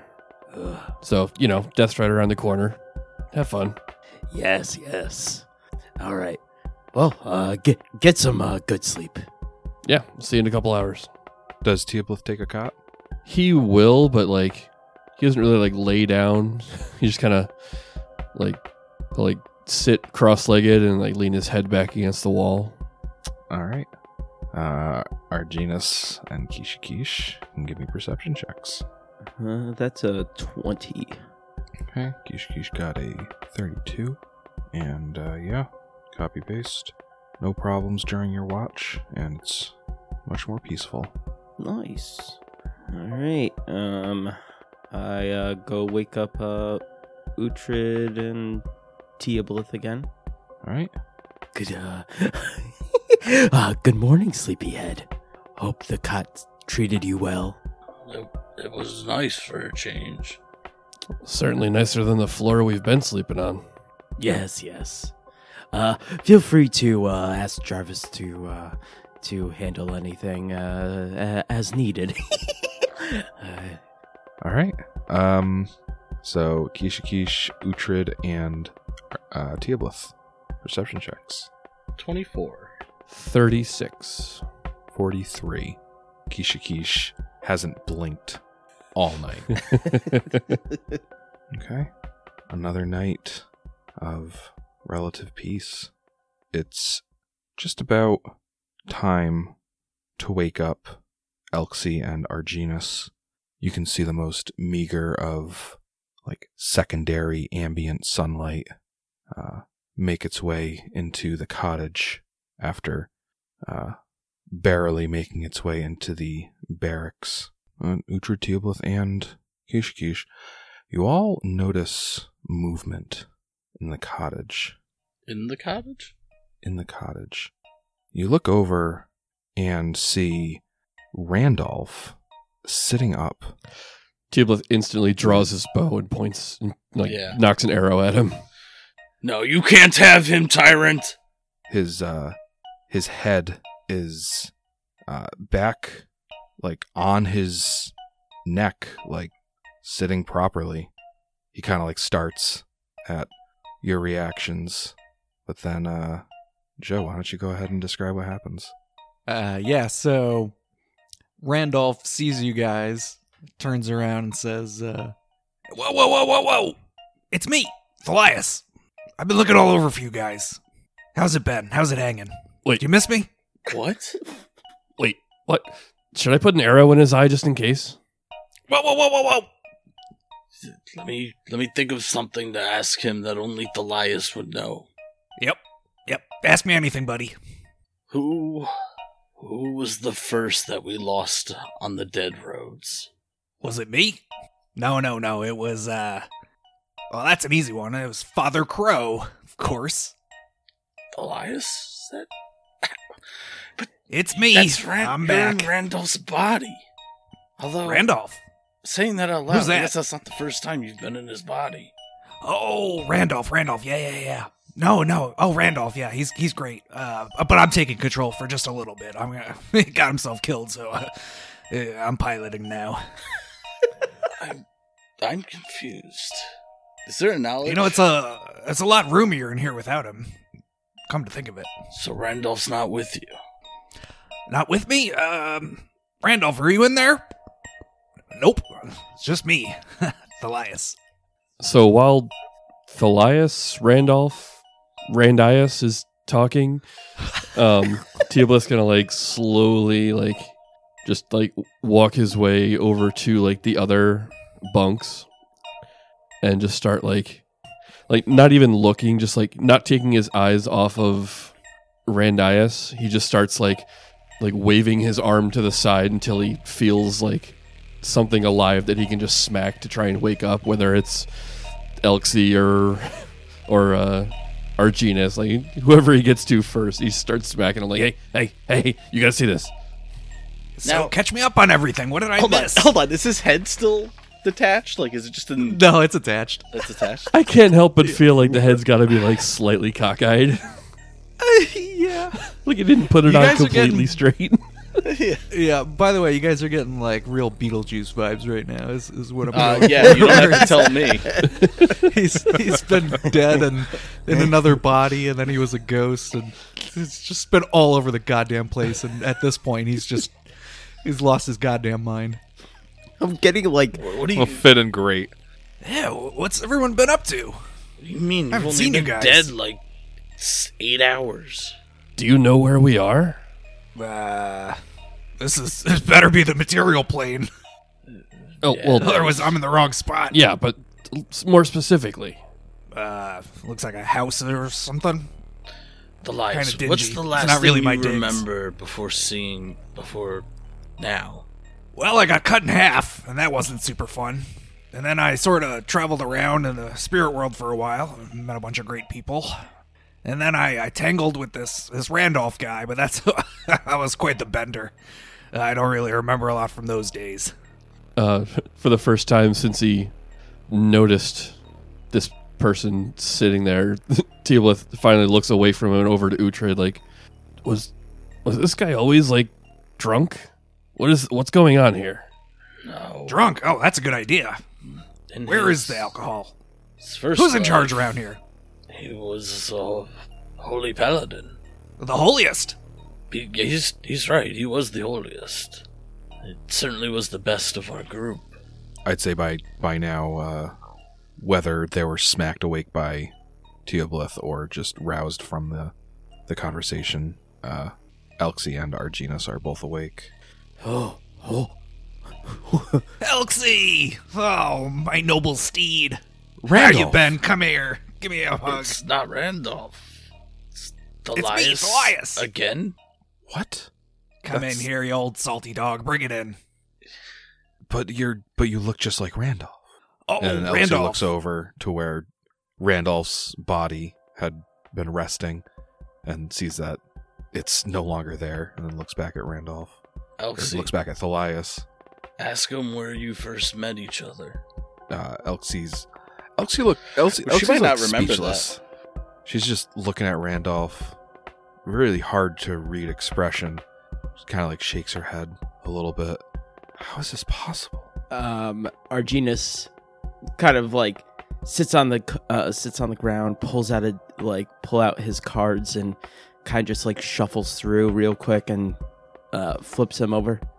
So, you know, death's right around the corner. Have fun. yes, yes. All right. Well, uh, get get some uh, good sleep. Yeah, see you in a couple hours. Does Teoblith take a cot? He will, but like, he doesn't really like lay down. he just kind of like, like sit cross-legged and like lean his head back against the wall. All right. Uh, Arginus and Kishikish can give me perception checks. Uh, that's a twenty. Okay, Kishikish got a 32. And uh, yeah, copy paste. No problems during your watch, and it's much more peaceful. Nice. All right. Um, I uh, go wake up uh, Uhtred and Teoblith again. All right. Good, uh, uh, good morning, sleepyhead. Hope the cot treated you well. It, it was nice for a change. Certainly nicer than the floor we've been sleeping on. Yes, yes. Uh, feel free to uh, ask Jarvis to uh, to handle anything uh, as needed. uh, All right. Um, so Kishikish, Uhtred, and uh, Teoblith. Perception checks. 24. 36. 43. Kishikish hasn't blinked all night. Okay. Another night of relative peace. It's just about time to wake up Elxie and Arginus. You can see the most meager of like secondary ambient sunlight uh, make its way into the cottage after uh, barely making its way into the barracks. Uh, Uhtred Teoblith and Kishikish, you all notice movement in the cottage. In the cottage? In the cottage. You look over and see Randolph sitting up. Teoblith instantly draws his bow and points and like Yeah. nocks an arrow at him. No, you can't have him, tyrant! His uh his head is uh back like on his neck, like sitting properly. He kind of like starts at your reactions, but then uh Joe, why don't you go ahead and describe what happens? Uh, yeah, so Randolph sees you guys, turns around and says, uh, Whoa, whoa, whoa, whoa, whoa! It's me, Thalias. I've been looking all over for you guys. How's it been? How's it hanging? Wait. Do you miss me? What? Wait, what? Should I put an arrow in his eye just in case? Whoa, whoa, whoa, whoa, whoa! Let me let me think of something to ask him that only Thalias would know. Yep, yep. Ask me anything, buddy. Who who was the first that we lost on the dead roads? Was it me? No, no, no. It was, uh. Well, that's an easy one. It was Father Crow, of course. Thalias? That It's me. that's Ran- I'm back. Randolph's body. Although Randolph. saying that out loud, Who's I guess that's not the first time you've been in his body. Oh, Randolph, Randolph. Yeah, yeah, yeah. No, no. Oh, Randolph. Yeah, he's he's great. Uh, but I'm taking control for just a little bit. I'm gonna. he got himself killed, so uh, I'm piloting now. I'm I'm confused. Is there a knowledge? You know, it's a it's a lot roomier in here without him. Come to think of it, so Randolph's not with you. not with me. Um, Randolph, are you in there? Nope. It's just me, Thalias. So while Thalias, Randolph, Randias is talking, um, Teoblith's gonna like slowly like just like walk his way over to like the other bunks and just start like like not even looking, just like not taking his eyes off of Randias. He just starts like like waving his arm to the side until he feels like something alive that he can just smack to try and wake up, whether it's Elxie or or uh Arginus, like whoever he gets to first, he starts smacking him like, hey, hey, hey, you gotta see this. So Now- catch me up on everything. What did I Hold on, miss? hold on. Is his head still detached? Like, is it just in No, it's attached. It's attached? I can't help but feel like the head's gotta be like slightly cockeyed. yeah. like he didn't put it You on guys are completely getting- straight. Yeah. Yeah. By the way, you guys are getting like real Beetlejuice vibes right now. Is is what I'm. Uh, going yeah, you for. don't have to tell me. he's he's been dead and in another body, and then he was a ghost, and it's just been all over the goddamn place. And at this point, he's just he's lost his goddamn mind. I'm getting like What do you, Well, fitting great. Yeah, what's everyone been up to? what do you mean? You've haven't only seen you been guys. dead like s- eight hours. Do you know where we are? Uh, this is this better be the material plane. Oh Yeah. well, Otherwise, I'm in the wrong spot. yeah, but s- more specifically, Uh, looks like a house or something. The lies. Kinda What's dingy. the It's last not really thing my you digs. remember before seeing before now? Well, I got cut in half, and that wasn't super fun. And then I sort of traveled around in the spirit world for a while, met a bunch of great people. And then I, I tangled with this this Randolph guy, but that's that was quite the bender. I don't really remember a lot from those days. Uh, for the first time since he noticed this person sitting there, Teoblith finally looks away from him and over to Uhtred. Like, was was this guy always like drunk? What is what's going on here? No. Drunk? Oh, that's a good idea. In Where is his- the alcohol? his first Who's in life, charge around here? He was a holy paladin. The holiest. He, he's he's right. He was the holiest. It certainly was the best of our group. I'd say by by now, uh, whether they were smacked awake by Teoblith or just roused from the the conversation, uh, Elxie and Arginus are both awake. Oh, oh. Elxie! Oh, my noble steed. Where you been? Come here. Give me a hug. It's not Randolph. It's me, Elias. Elias. Again? What? Come That's- in here, you old salty dog. Bring it in. But you're but you look just like Randolph. Oh, and Elxie Randolph. looks over to where Randolph's body had been resting, and sees that it's no longer there, and then looks back at Randolph. Or Elxie, looks back at Thalias. ask him where you first met each other. uh, Elxie's. Elxie look. Elxie, She Elxie's might not like remember speechless. She's just looking at Randolph. Really hard to read expression. She kind of like shakes her head a little bit. How is this possible? um Arginus kind of like sits on the uh sits on the ground, pulls out a like pull out his cards and kind of just like shuffles through real quick and uh flips him over.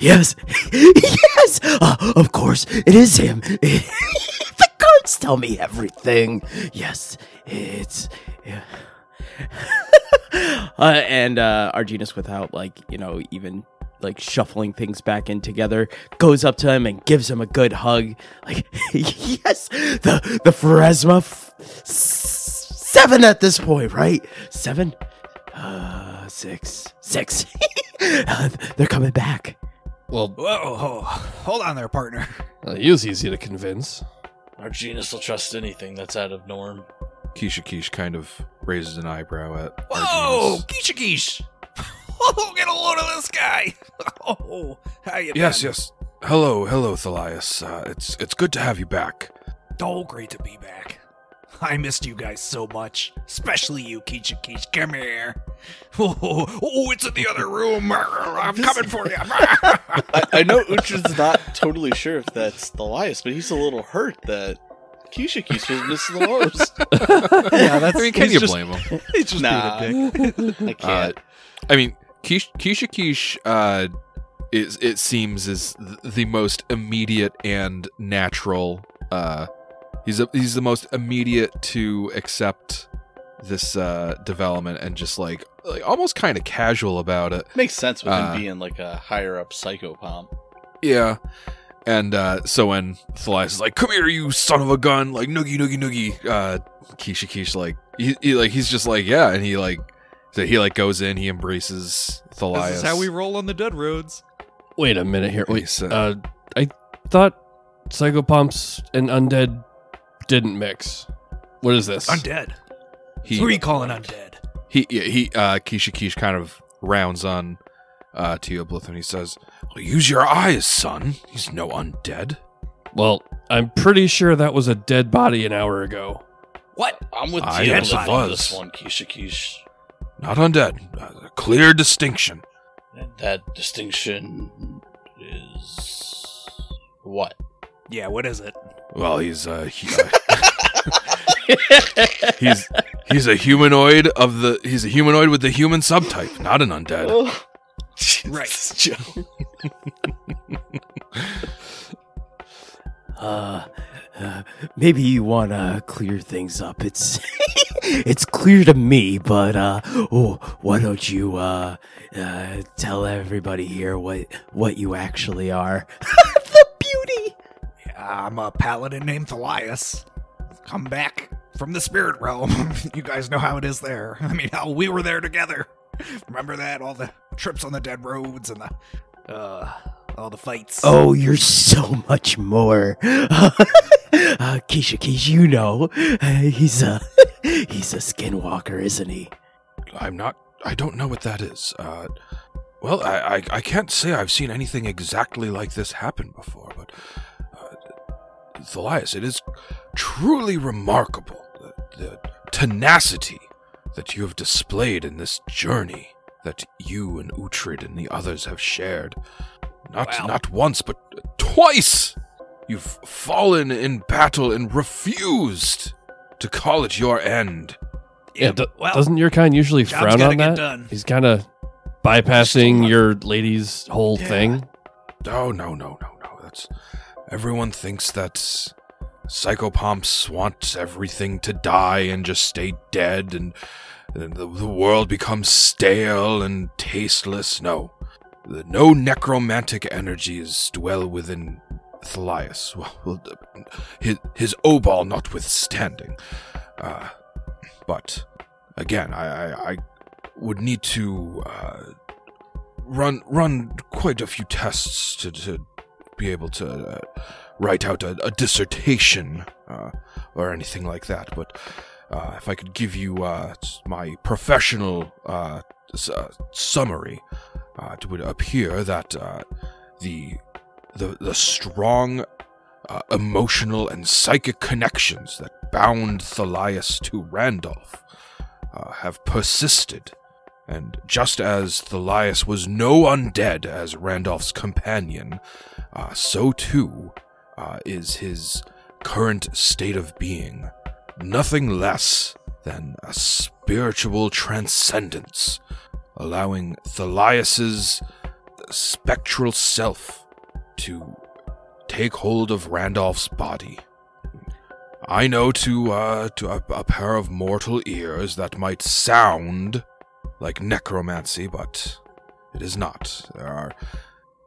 Yes, yes. Uh, of course, it is him. the cards tell me everything. Yes, it's. Yeah. uh, and uh Arginus without like, you know, even like shuffling things back in together, goes up to him and gives him a good hug. Like, yes, the the s- seven at this point, right? Seven, uh, six, six. uh, they're coming back. Well, Whoa, whoa, hold on there, partner. uh, he was easy to convince. Arginus will trust anything that's out of norm. Keisha Keish kind of raises an eyebrow at. Whoa, Arginus. Keisha Keish. Oh, get a load of this guy. Oh, how you Yes, been? yes. Hello, hello, Thalias. Uh, it's it's good to have you back. Oh, great to be back. I missed you guys so much, especially you, Keisha Keish. Come here. Oh, oh, it's in the other room. I'm coming for you. I, I know Uhtred's not totally sure if that's Thalias, but he's a little hurt that Keisha Keisha was missing the most. yeah, that's. I mean, can he's you just- blame him? He's just Nah. being a dick. I can't. I mean, Keish, Keisha Keish uh, is it seems is th- the most immediate and natural. Uh, he's a, he's the most immediate to accept this uh, development and just like like almost kind of casual about it. Makes sense with Uh, him being like a higher up psychopomp. Yeah. And uh, so when Thalias is like, "Come here, you son of a gun!" Like noogie noogie noogie, uh, Keisha Keish like he, he like he's just like yeah, and he like so he like goes in, he embraces Thalias. This is how we roll on the dead roads. Wait a minute here. Wait, He's, uh, I thought psychopomps and undead didn't mix. What is this? Undead. he Who are you calling undead? he yeah, he uh Keisha Keish kind of rounds on uh Teoblith and he says, "Use your eyes, son. He's no undead." Well, I'm pretty sure that was a dead body an hour ago. What? I'm with I Tia yes, on it this was. one, Keisha Keish. Not undead. Uh, clear distinction. And that distinction is what? Yeah, what is it? Well, he's uh, he, uh he's he's a humanoid of the he's a humanoid with the human subtype, not an undead. Oh, Right. Jesus, Joe. Uh, uh, maybe you want to clear things up. It's it's clear to me, but uh, oh, why don't you uh, uh, tell everybody here what what you actually are? The beauty. Yeah, I'm a paladin named Thalias. Come back from the spirit realm. you guys know how it is there. I mean, how we were there together. Remember that? All the trips on the dead roads and the Uh, all the fights. Oh, you're so much more. uh, Keisha, Keisha, you know, uh, he's a he's a skinwalker, isn't he? I'm not. I don't know what that is. Uh, well, I, I, I can't say I've seen anything exactly like this happen before, but Thalias, it is truly remarkable the, the tenacity that you have displayed in this journey that you and Uhtred and the others have shared. Not Wow. not once, but twice. You've fallen in battle and refused to call it your end. Yeah, do- well, doesn't your kind usually frown on that? done. He's kind of bypassing your lady's whole Yeah. thing. Oh no no no no! That's everyone thinks that psychopomps want everything to die and just stay dead, and, the, the world becomes stale and tasteless. No, no necromantic energies dwell within Thalias. Well, his his notwithstanding. Uh, but again, I, I I would need to. Uh, run run quite a few tests to, to be able to uh, write out a, a dissertation uh, or anything like that. But uh, if I could give you uh, my professional uh, s- uh, summary, it would appear that the the the strong emotional and psychic connections that bound Thalias to Randolph have persisted and just as Thalias was no undead as Randolph's companion, uh, so too uh, is his current state of being. Nothing less than a spiritual transcendence, allowing Thalias's spectral self to take hold of Randolph's body. I know to uh, to a, a pair of mortal ears that might sound like necromancy, but it is not. There are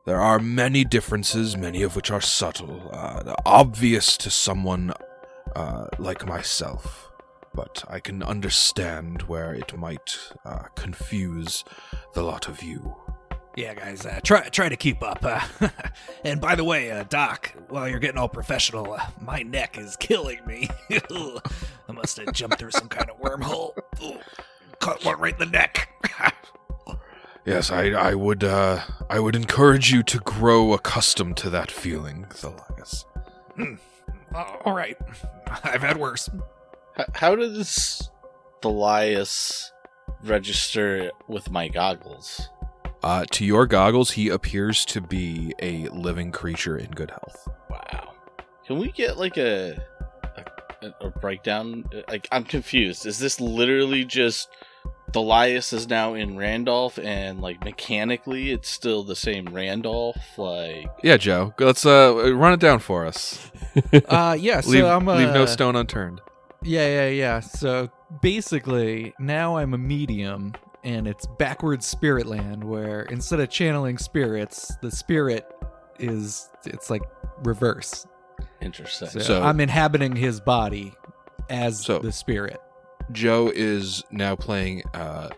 there are many differences, many of which are subtle, uh, obvious to someone uh, like myself. But I can understand where it might uh, confuse the lot of you. Yeah, guys, uh, try try to keep up. Uh, and by the way, uh, Doc, while you're getting all professional, my neck is killing me. I must have jumped through some kind of wormhole. Ooh, one right in the neck. Yes, I, I would uh, I would encourage you to grow accustomed to that feeling, Thalias. Uh, all right, I've had worse. H- how does Thalias register with my goggles? Uh, to your goggles, he appears to be a living creature in good health. Wow. Can we get like a a, a breakdown? Like I'm confused. Is this literally just Thalias is now in Randolph and like mechanically it's still the same Randolph? Like Yeah, Joe, let's uh, run it down for us. Uh, yeah. So leave, I'm uh, leave no stone unturned. Yeah, yeah, yeah. So basically, now I'm a medium, and it's backwards spirit land, where instead of channeling spirits, the spirit is it's like reverse. interesting. So, So- I'm inhabiting his body as So- the spirit. Joe is now playing uh,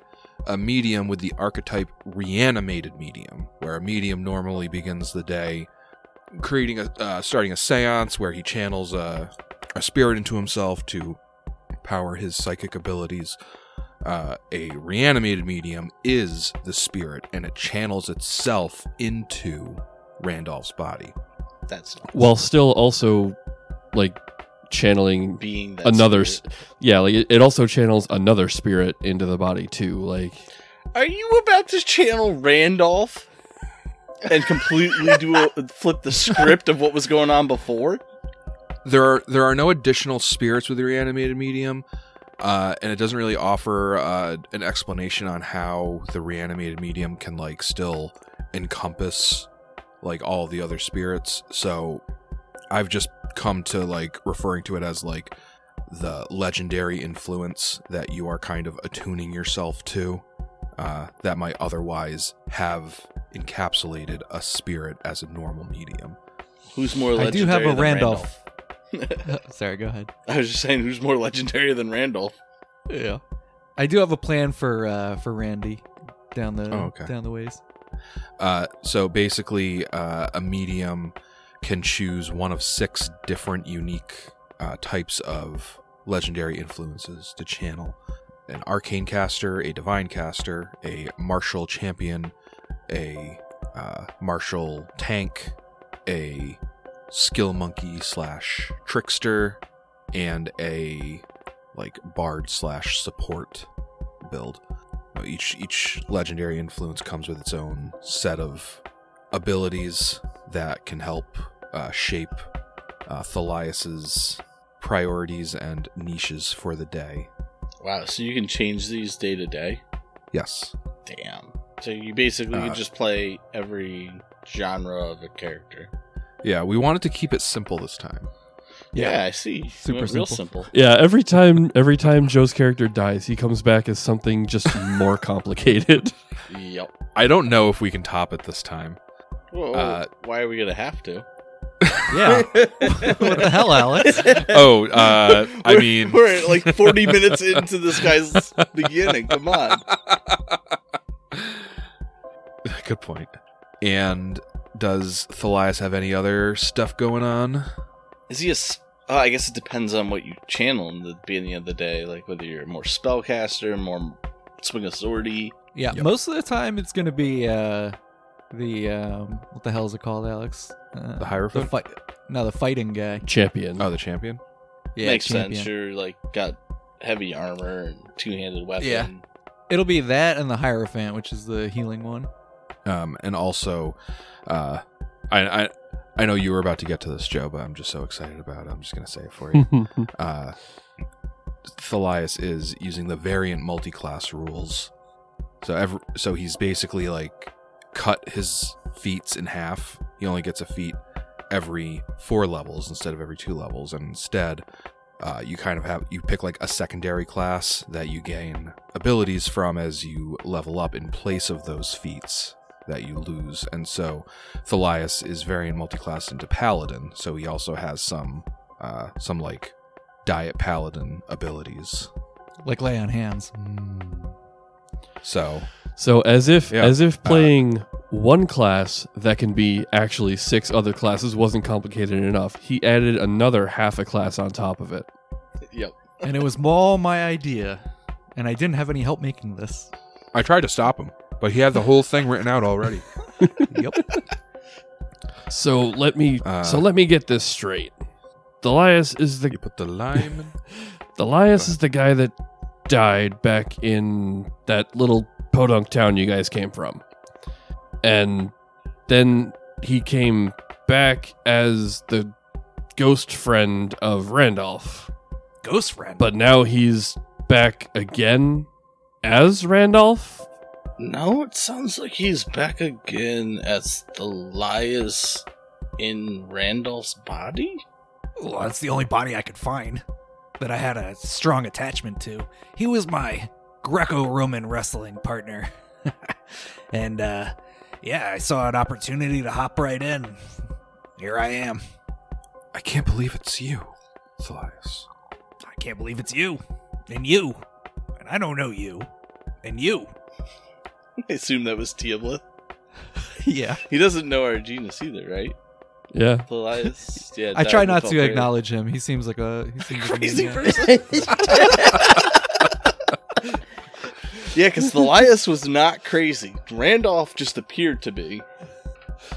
a medium with the archetype reanimated medium, where a medium normally begins the day creating a uh, starting a séance where he channels a, a spirit into himself to power his psychic abilities. Uh, a reanimated medium is the spirit, and it channels itself into Randolph's body. That's not While still also like channeling being that another spirit. yeah, like it, it also channels another spirit into the body too. Like Are you about to channel Randolph and completely do a, flip the script of what was going on before? there are there are no additional spirits with the reanimated medium, uh, and it doesn't really offer uh, an explanation on how the reanimated medium can like still encompass like all the other spirits. So I've just come to like referring to it as like the legendary influence that you are kind of attuning yourself to uh, that might otherwise have encapsulated a spirit as a normal medium. Who's more I do have a than Randolph. Randolph? Sorry, go ahead. I was just saying, who's more legendary than Randolph? Yeah, I do have a plan for uh for Randy down the Oh, okay. down the ways. Uh, so basically, uh, a medium can choose one of six different unique uh, types of legendary influences to channel an arcane caster, a divine caster, a martial champion, a uh, martial tank, a skill monkey slash trickster, and a like bard slash support build. Each each legendary influence comes with its own set of abilities that can help uh, shape uh, Thalias's priorities and niches for the day. Wow, so you can change these day to day? Yes. Damn. So you basically Uh, can just play every genre of a character. Yeah, we wanted to keep it simple this time. Yeah, I see. Super Real simple. simple. Yeah, every time every time Joe's character dies, he comes back as something just more complicated. Yep. I don't know if we can top it this time. Whoa, Uh, why are we gonna have to? Yeah. what the hell, Alex? Oh, uh, I mean, we're like 40 minutes into this guy's beginning. Come on. good point. And does Thalias have any other stuff going on? Is he a? s- Oh, I guess it depends on what you channel in the beginning of the day. Like whether you're more spellcaster, more swing a swordy. Yeah, Yep. most of the time it's gonna be uh the um what the hell is it called, Alex? Uh, The Hierophant? The fight. No, the fighting guy. Champion. Oh, the champion. Yeah, Makes champion. sense. You're like got heavy armor and two handed weapon. Yeah. It'll be that and the Hierophant, which is the healing one. Um, and also, uh, I, I I know you were about to get to this, Joe, but I'm just so excited about it. I'm just gonna say it for you. uh, Thalias is using the variant multi-class rules. So every, so he's basically like cut his feats in half. He only gets a feat every four levels instead of every two levels, and instead, uh, you kind of have you pick like a secondary class that you gain abilities from as you level up in place of those feats that you lose. And so Thalias is variant multi-class into paladin, so he also has some uh, some like diet paladin abilities. Like lay on hands. So So as if Yeah. as if playing one class that can be actually six other classes wasn't complicated enough, he added another half a class on top of it. Yep. and it was all my idea. And I didn't have any help making this. I tried to stop him, but he had the whole thing written out already. Yep. So let me Uh. so let me get this straight. Thalias is the You put the lime. in- Thalias is the guy that died back in that little podunk town you guys came from. And then he came back as the ghost friend of Randolph. Ghost friend. But now he's back again as Randolph? No, it sounds like he's back again as Thalias in Randolph's body. Well, that's the only body I could find that I had a strong attachment to. He was my Greco-Roman wrestling partner. and uh yeah, I saw an opportunity to hop right in. Here I am. I can't believe it's you, Thalias. I can't believe it's you. And you. And I don't know you. And you. I assume that was Teoblith. yeah. He doesn't know Arginus either, right? Yeah. Thalias. Yeah. I try not to acknowledge him. He seems like a he seems like a crazy maniac. person. Yeah, because Thalias was not crazy. Randolph just appeared to be.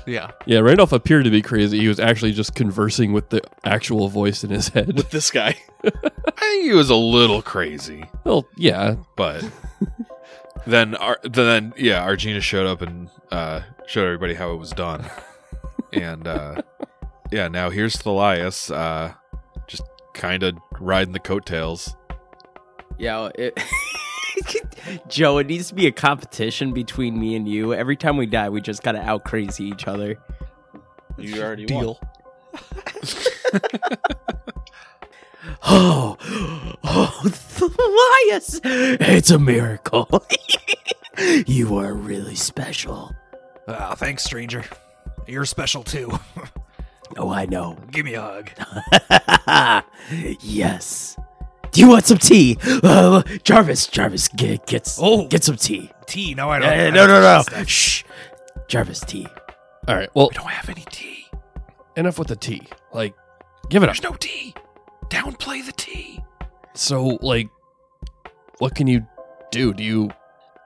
Yeah. Yeah, Randolph appeared to be crazy. He was actually just conversing with the actual voice in his head. with this guy. I think he was a little crazy, well, yeah. but then, Ar- then yeah, Arginus showed up and uh, showed everybody how it was done, and uh, yeah, now here's Thalias, uh, just kind of riding the coattails. Yeah, it, Joe, it needs to be a competition between me and you. Every time we die, we just gotta out crazy each other. You already Deal. Oh, oh, Thalias! It's a miracle. you are really special. Oh, thanks, stranger. You're special too. Oh, I know. Give me a hug. yes. Do you want some tea? Uh, Jarvis, Jarvis, get get, Oh. get some tea. Tea? No, I don't. Uh, I no, don't no, no. taste that. Shh. Jarvis tea. All right. Well, We don't have any tea. enough with the tea. Like, give it up. There's no tea. Downplay the tea. So, like, what can you do? Do you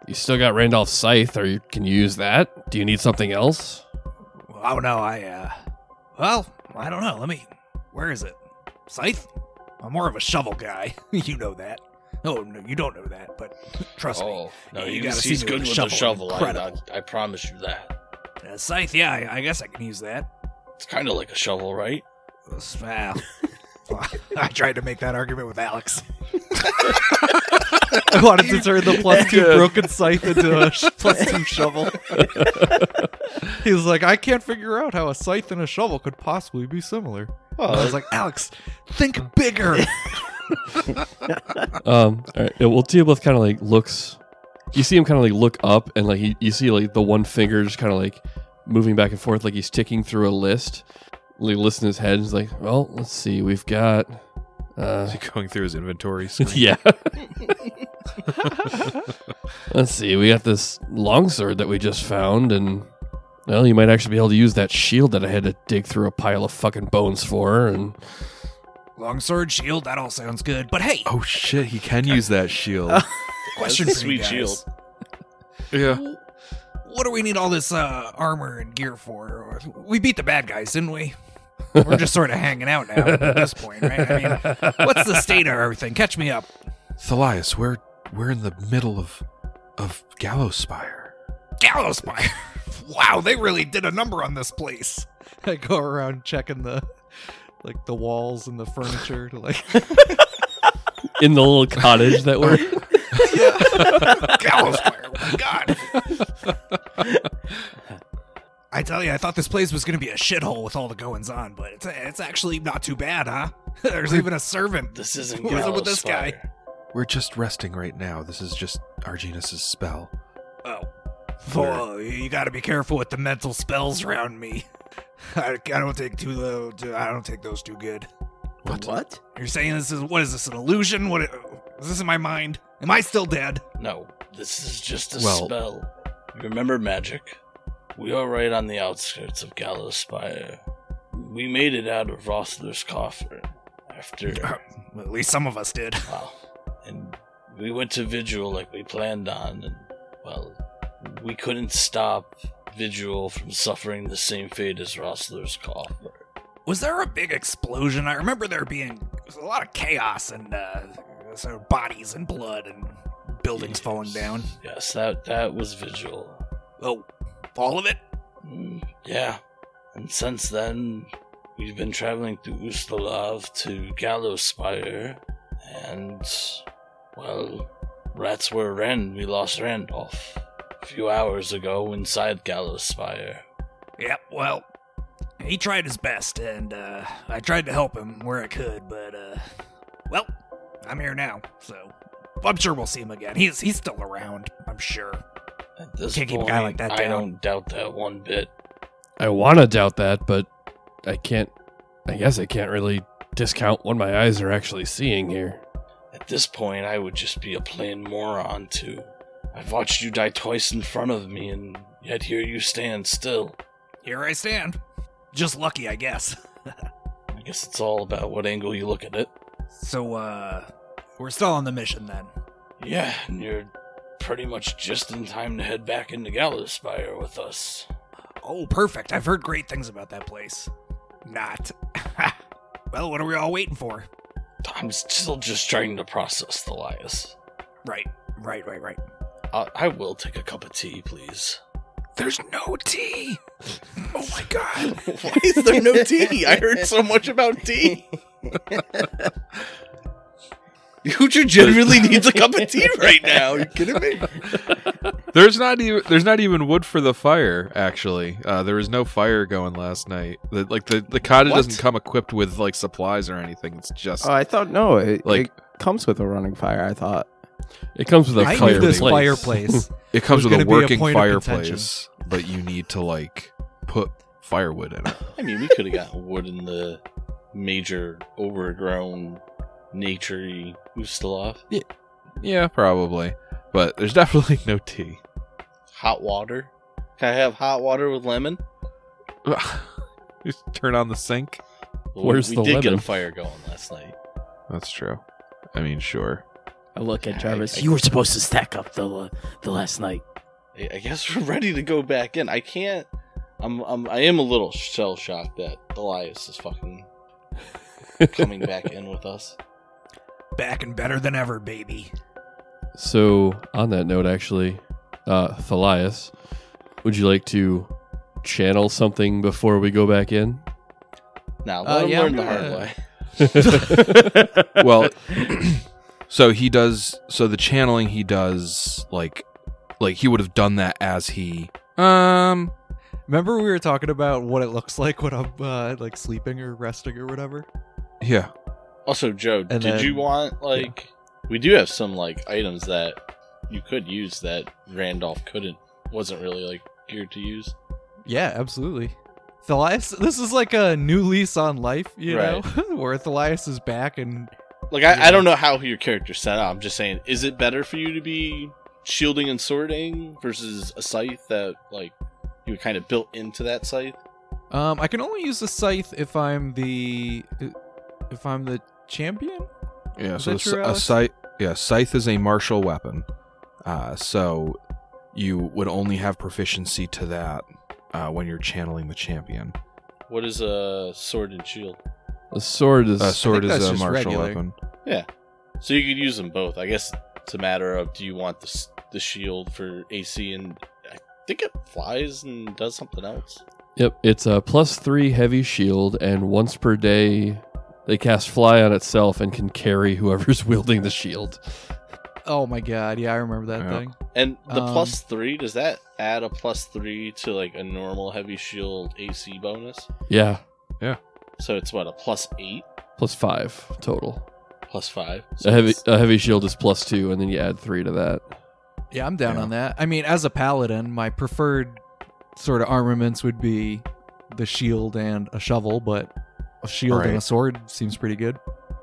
you still got Randolph's scythe, or you, can you use that? Do you need something else? Oh no, I uh well, I don't know. Let me where is it? Scythe? I'm more of a shovel guy. you know that. Oh no, you don't know that, but trust me. Oh, no, You he gotta see he's me good with with a the shovel. shovel. I, I, I promise you that. Uh, scythe, yeah, I, I guess I can use that. It's kind of like a shovel, right? Well, I tried to make that argument with Alex. I wanted to turn the plus two broken scythe into a sh- plus two shovel. he was like, I can't figure out how a scythe and a shovel could possibly be similar. I was like, Alex, think bigger. Um. All right. yeah, Well, Teoblith kind of like looks. You see him kind of like look up, and like he, you see like the one finger just kind of like moving back and forth, like he's ticking through a list. Like list in his head. and He's like, well, let's see. We've got. Uh, Is he going through his inventory? screen? yeah. Let's see. We got this longsword that we just found, and well, you might actually be able to use that shield that I had to dig through a pile of fucking bones for. And Longsword, shield, that all sounds good. But hey, Oh shit, he can use that shield. question for a you sweet guys. shield. yeah. What do we need all this uh, armor and gear for? We beat the bad guys, didn't we? We're just sort of hanging out now at this point, right? I mean, what's the state of everything? Catch me up. Thalias, we're we're in the middle of of Gallowspire. Gallows Spire. Wow, they really did a number on this place. I go around checking the like the walls and the furniture to like in the little cottage that we're. Gallowspire. Oh god. I tell you, I thought this place was going to be a shithole with all the goings on, but it's it's actually not too bad, huh? There's even a servant. This isn't What is it Gallows with this guy? We're just resting right now. This is just Arginus's spell. Oh. Oh, you got to be careful with the mental spells around me. I, I don't take too low. Too, I don't take those too good. What? What? You're saying this is what is this an illusion? What is this in my mind? Am I still dead? No, this is just a Well- spell. You remember magic? We are right on the outskirts of Gallowspire. We made it out of Roslar's Coffer after, Well, at least some of us did. well, and we went to Vigil like we planned on, and, well, we couldn't stop Vigil from suffering the same fate as Roslar's Coffer. Was there a big explosion? I remember there being a lot of chaos and uh, sort of bodies and blood and buildings falling down. Yes, that that was Vigil. Oh, all of it? Mm, yeah. And since then, we've been traveling through Ustalav to Gallowspire, and, well, rats were Ren, we lost Randolph a few hours ago inside Gallowspire. Yep. Well, he tried his best, and uh, I tried to help him where I could, but uh, well, I'm here now, so I'm sure we'll see him again. He's he's still around, I'm sure. At this Can't keep a guy like that down. I don't doubt that one bit. I want to doubt that, but I can't. I guess I can't really discount what my eyes are actually seeing here. At this point, I would just be a plain moron, too. I've watched you die twice in front of me, and yet here you stand still. Here I stand. Just lucky, I guess. I guess it's all about what angle you look at it. So, uh, we're still on the mission then. Yeah, and you're pretty much just in time to head back into Gallowspire with us. Oh, perfect. I've heard great things about that place. Not. well, what are we all waiting for? I'm still just trying to process Thalias. Right, right, right, right. I, I will take a cup of tea, please. There's no tea. Oh my god. Why is there no tea? I heard so much about tea. Hoocher genuinely needs a cup of tea right now. Are you kidding me? There's not even there's not even wood for the fire. Actually, uh, there was no fire going last night. The, like the the cottage What? doesn't come equipped with like supplies or anything. It's just Oh, I thought no. It, Like- it comes with a running fire. I thought. It comes with a I knew fireplace. this fireplace. it comes with a gonna a working point of contention. fireplace, but you need to like put firewood in it. I mean, we could have gotten wood in the major overgrown, naturey Ustalav. Yeah, probably. But there's definitely no tea. Hot water. Can I have hot water with lemon? Just turn on the sink. Well, Where's we the did get a fire going last night. That's true. I mean, sure. I look at Jarvis. You were supposed to stack up the the last night. I I guess we're ready to go back in. I can't. I'm. I'm. I am a little shell shocked that Thalias is fucking coming back in with us. Back and better than ever, baby. So, on that note, actually, uh, Thalias, would you like to channel something before we go back in? Now Uh, let him yeah, learn I'm the hard gonna- way. well so he does so the channeling he does like like he would have done that as he um Remember we were talking about what it looks like when I'm uh, like sleeping or resting or whatever. yeah Also, Joe, And did you want like? We do have some like items that you could use that Randolph couldn't. Wasn't really like geared to use. Yeah, absolutely. Thalias, this is like a new lease on life, you Right. know, where Thalias is back and Like I, I don't know how your character's set up. I'm just saying, is it better for you to be shielding and sorting versus a scythe that like you kind of built into that scythe? um, I can only use the scythe if I'm the if I'm the champion. yeah Is so that true, a Alex? scythe yeah scythe is a martial weapon uh so you would only have proficiency to that uh, when you're channeling the champion What is a sword and shield? A sword is. a sword is a martial regular. weapon Yeah. So you could use them both. I guess it's a matter of do you want the the shield for AC and I think it flies and does something else. Yep, it's a plus three heavy shield, and once per day, they cast fly on itself and can carry whoever's wielding the shield. Oh my god, yeah, I remember that Yeah. thing. And the Um, plus three does that add a plus three to like a normal heavy shield AC bonus? Yeah. Yeah, So it's what a plus eight, plus five total. plus five. So A heavy it's- a heavy shield is plus two, and then you add three to that. Yeah, I'm down Yeah. on that. I mean, as a paladin, my preferred sort of armaments would be the shield and a shovel, but a shield and Right. a sword seems pretty good.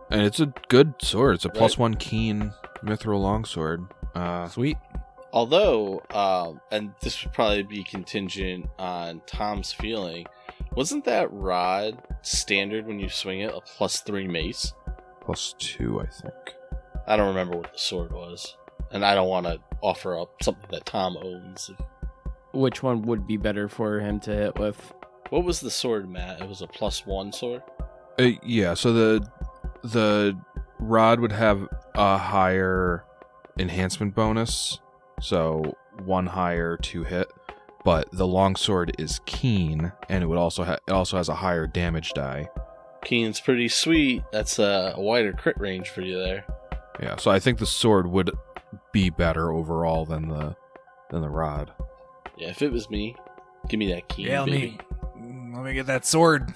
and it's a good sword it's a plus Right. one keen mithril longsword uh Sweet. Although, um, and this would probably be contingent on Tom's feeling, wasn't that rod standard when you swing it a plus three mace? plus two i think I don't remember what the sword was, and I don't want to offer up something that Tom owns. Which one would be better for him to hit with? What was the sword, Matt? It was a plus one sword. Uh, yeah, so the the rod would have a higher enhancement bonus, so one higher to hit, but the longsword is keen, and it would also ha- it also has a higher damage die. Keen's pretty sweet. That's a, a wider crit range for you there. Yeah, so I think the sword would be better overall than the than the rod. Yeah, if it was me, give me that Keen, Yeah, let baby. me let me get that sword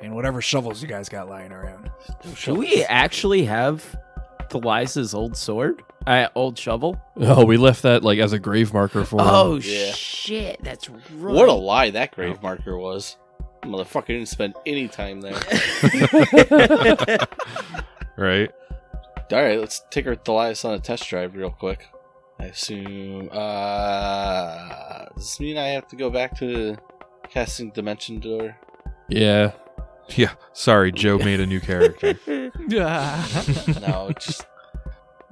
and whatever shovels you guys got lying around. Do we actually have Thalias's old sword? Uh, old shovel? Oh, we left that like as a grave marker for him. Oh Yeah. shit, that's right. What a lie that grave marker was. Motherfucker didn't spend any time there. Right? All right, let's take our Thalias on a test drive real quick. I assume. Uh, does this mean I have to go back to casting Dimension Door? Yeah, Yeah. Sorry, Joe made a new character. Yeah. No, just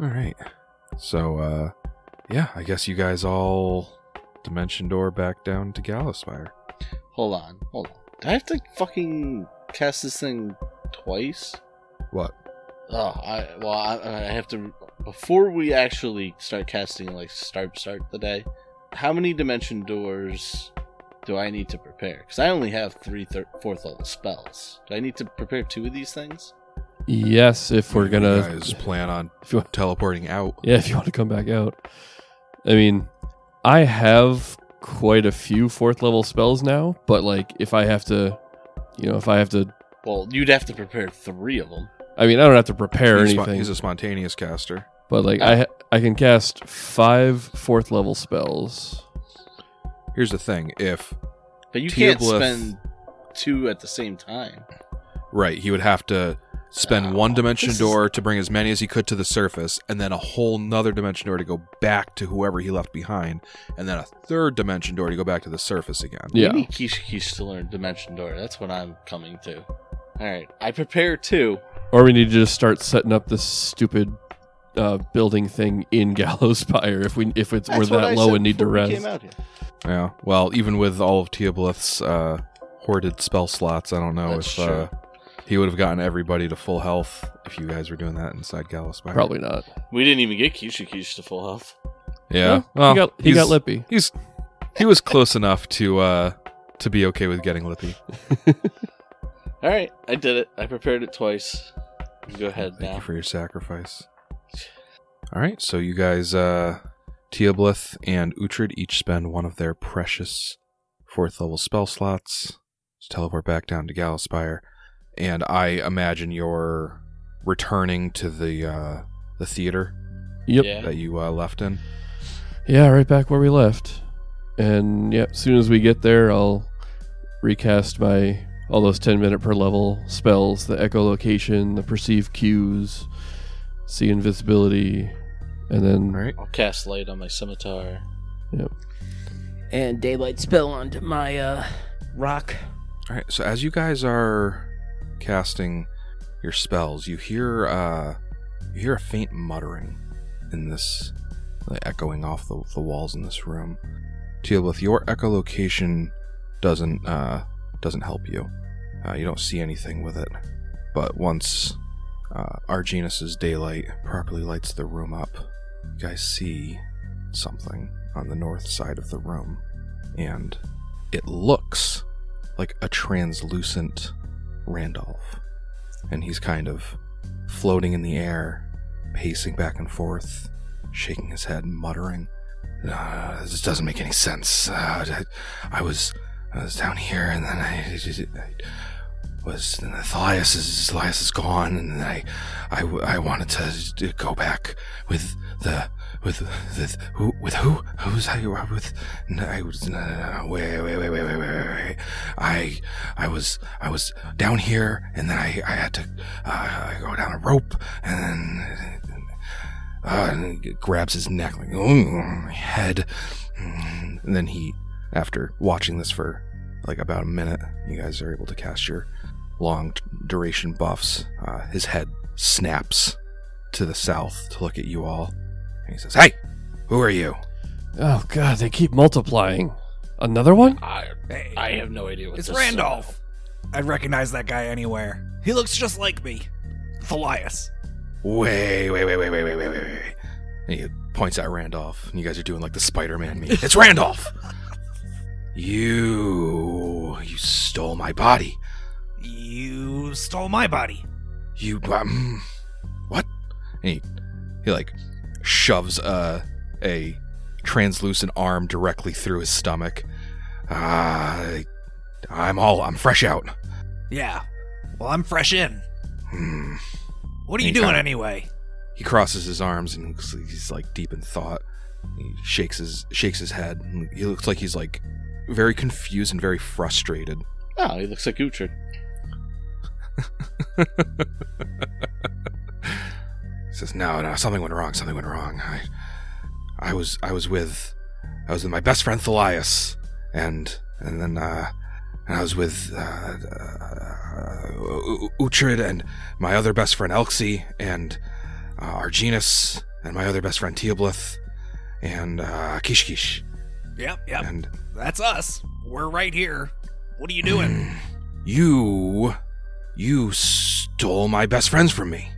all right. So uh yeah, I guess you guys all dimension door back down to Gallowspire. hold on, hold on. Do I have to fucking cast this thing twice? What? Oh, I well, I, I have to before we actually start casting, like start start the day. How many dimension doors do I need to prepare? Because I only have three thir- fourth level spells. Do I need to prepare two of these things? Yes. If we're You gonna, guys plan on if you, teleporting out. yeah, if you want to come back out. I mean, I have quite a few fourth level spells now, but like if I have to, you know, if I have to, Well, you'd have to prepare three of them. I mean, I don't have to prepare he's, spo- anything, he's a spontaneous caster. but like I I can cast five fourth level spells. Here's the thing: if But you can't spend two at the same time. right, he would have to spend Oh, one dimension this is- door to bring as many as he could to the surface, and then a whole nother dimension door to go back to whoever he left behind, and then a third dimension door to go back to the surface again. Yeah. We need Kishkish to learn Dimension Door. That's what I'm coming to. All right, I prepare two. Or we need to just start setting up this stupid uh, building thing in Gallowspire if we if it's we're That's I that low and need to before we rest. came out here. Yeah. Well, even with all of Teoblith's uh, hoarded spell slots, I don't know That's if true. uh, he would have gotten everybody to full health if you guys were doing that inside Gallowspire. Probably not. We didn't even get Kishkish to full health. Yeah. he Well, got he got lippy. He's he was close enough to uh to be okay with getting lippy. All right, I did it. I prepared it twice. Go ahead Thank now. you for your sacrifice. All right, so you guys, uh, Teoblith and Uhtred each spend one of their precious fourth level spell slots to teleport back down to Gallowspire, and I imagine you're returning to the uh, the theater Yep. Yeah. that you uh, left in. Yeah, right back where we left. And yeah, as soon as we get there, I'll recast my all those 10 minute per level spells, the echolocation, the perceive cues, see invisibility, and then All right. I'll cast light on my scimitar. Yep. And daylight spell onto my uh rock. All right. So as you guys are casting your spells, you hear uh, you hear a faint muttering in this, like, echoing off the, the walls in this room. Teoblith, your echolocation doesn't uh, doesn't help you. Uh, you don't see anything with it. But once uh, Arginus's daylight properly lights the room up, you guys see something on the north side of the room, and it looks like a translucent Randolph. And he's kind of floating in the air, pacing back and forth, shaking his head, muttering, uh, This doesn't make any sense. Uh, I, was I was down here, and then I, I was. And Thalias is Thalias is gone, and I, I, I wanted to go back with the with the who with who? Who's I with? No, I was no, no, no, wait wait wait wait wait wait wait. I I was I was down here and then I I had to uh, go down a rope and then uh, and grabs his neck like oh head. And then he after watching this for like about a minute you guys are able to cast your long duration buffs. Uh, his head snaps to the south to look at you all and he says, Hey, who are you? Oh god, they keep multiplying. Another one? I Hey, I have no idea what it's this Randolph. I'd recognize that guy anywhere. He looks just like me. Thalias. Wait, wait, wait, wait, wait, wait, wait, wait, wait. And he points at Randolph, and you guys are doing like the Spider Man meme. It's Randolph! You. You stole my body. You stole my body. You. Um. What? And he, he like shoves uh, a translucent arm directly through his stomach. Uh, I'm all. I'm fresh out. Yeah. Well, I'm fresh in. Hmm. What are you Hey, doing Kyle. anyway? He crosses his arms and looks like he's like deep in thought. He shakes his shakes his head. and He looks like he's like very confused and very frustrated. Oh, he looks like Uhtred. He says, "No, no, something went wrong. Something went wrong. I, I was, I was with, I was with my best friend Thalias, and and then, uh, and I was with uh, uh, Uhtred and my other best friend Elxie and uh, Arginus and my other best friend Teoblith and uh, Kishkish Yep, yep. and That's us. We're right here. What are you doing? you, you stole my best friends from me."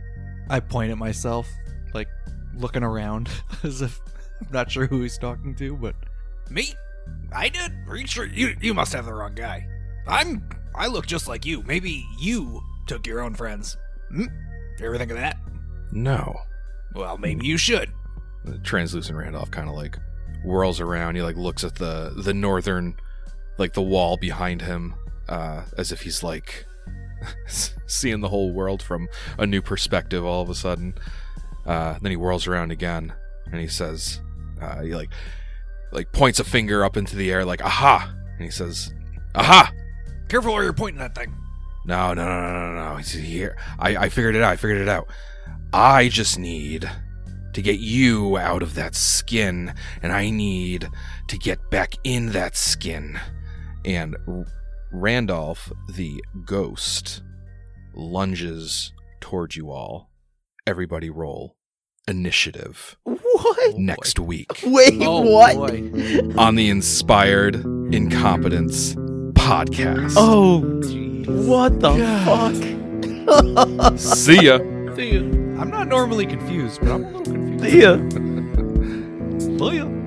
I point at myself, like looking around as if I'm not sure who he's talking to, but me? I did? Are you sure you you must have the wrong guy. I'm I look just like you. Maybe you took your own friends. Hmm? You ever think of that? No. Well, maybe you should. the translucent Randolph kind of like whirls around. He like looks at the the northern, like the wall behind him, uh, as if he's like seeing the whole world from a new perspective. All of a sudden, uh, then he whirls around again and he says, uh, he like like points a finger up into the air, like "Aha!" and he says, "Aha!" Careful where you're pointing that thing. No, no, no, no, no, no. He's here. I, I figured it out. I figured it out. I just need to get you out of that skin, and I need to get back in that skin. And Randolph, the ghost, lunges towards you all. Everybody roll initiative What? next week Wait, Oh, what? boy. on the Inspired Incompetence podcast. Oh, what the fuck? See ya. I'm not normally confused, but I'm a little confused. See ya. See ya.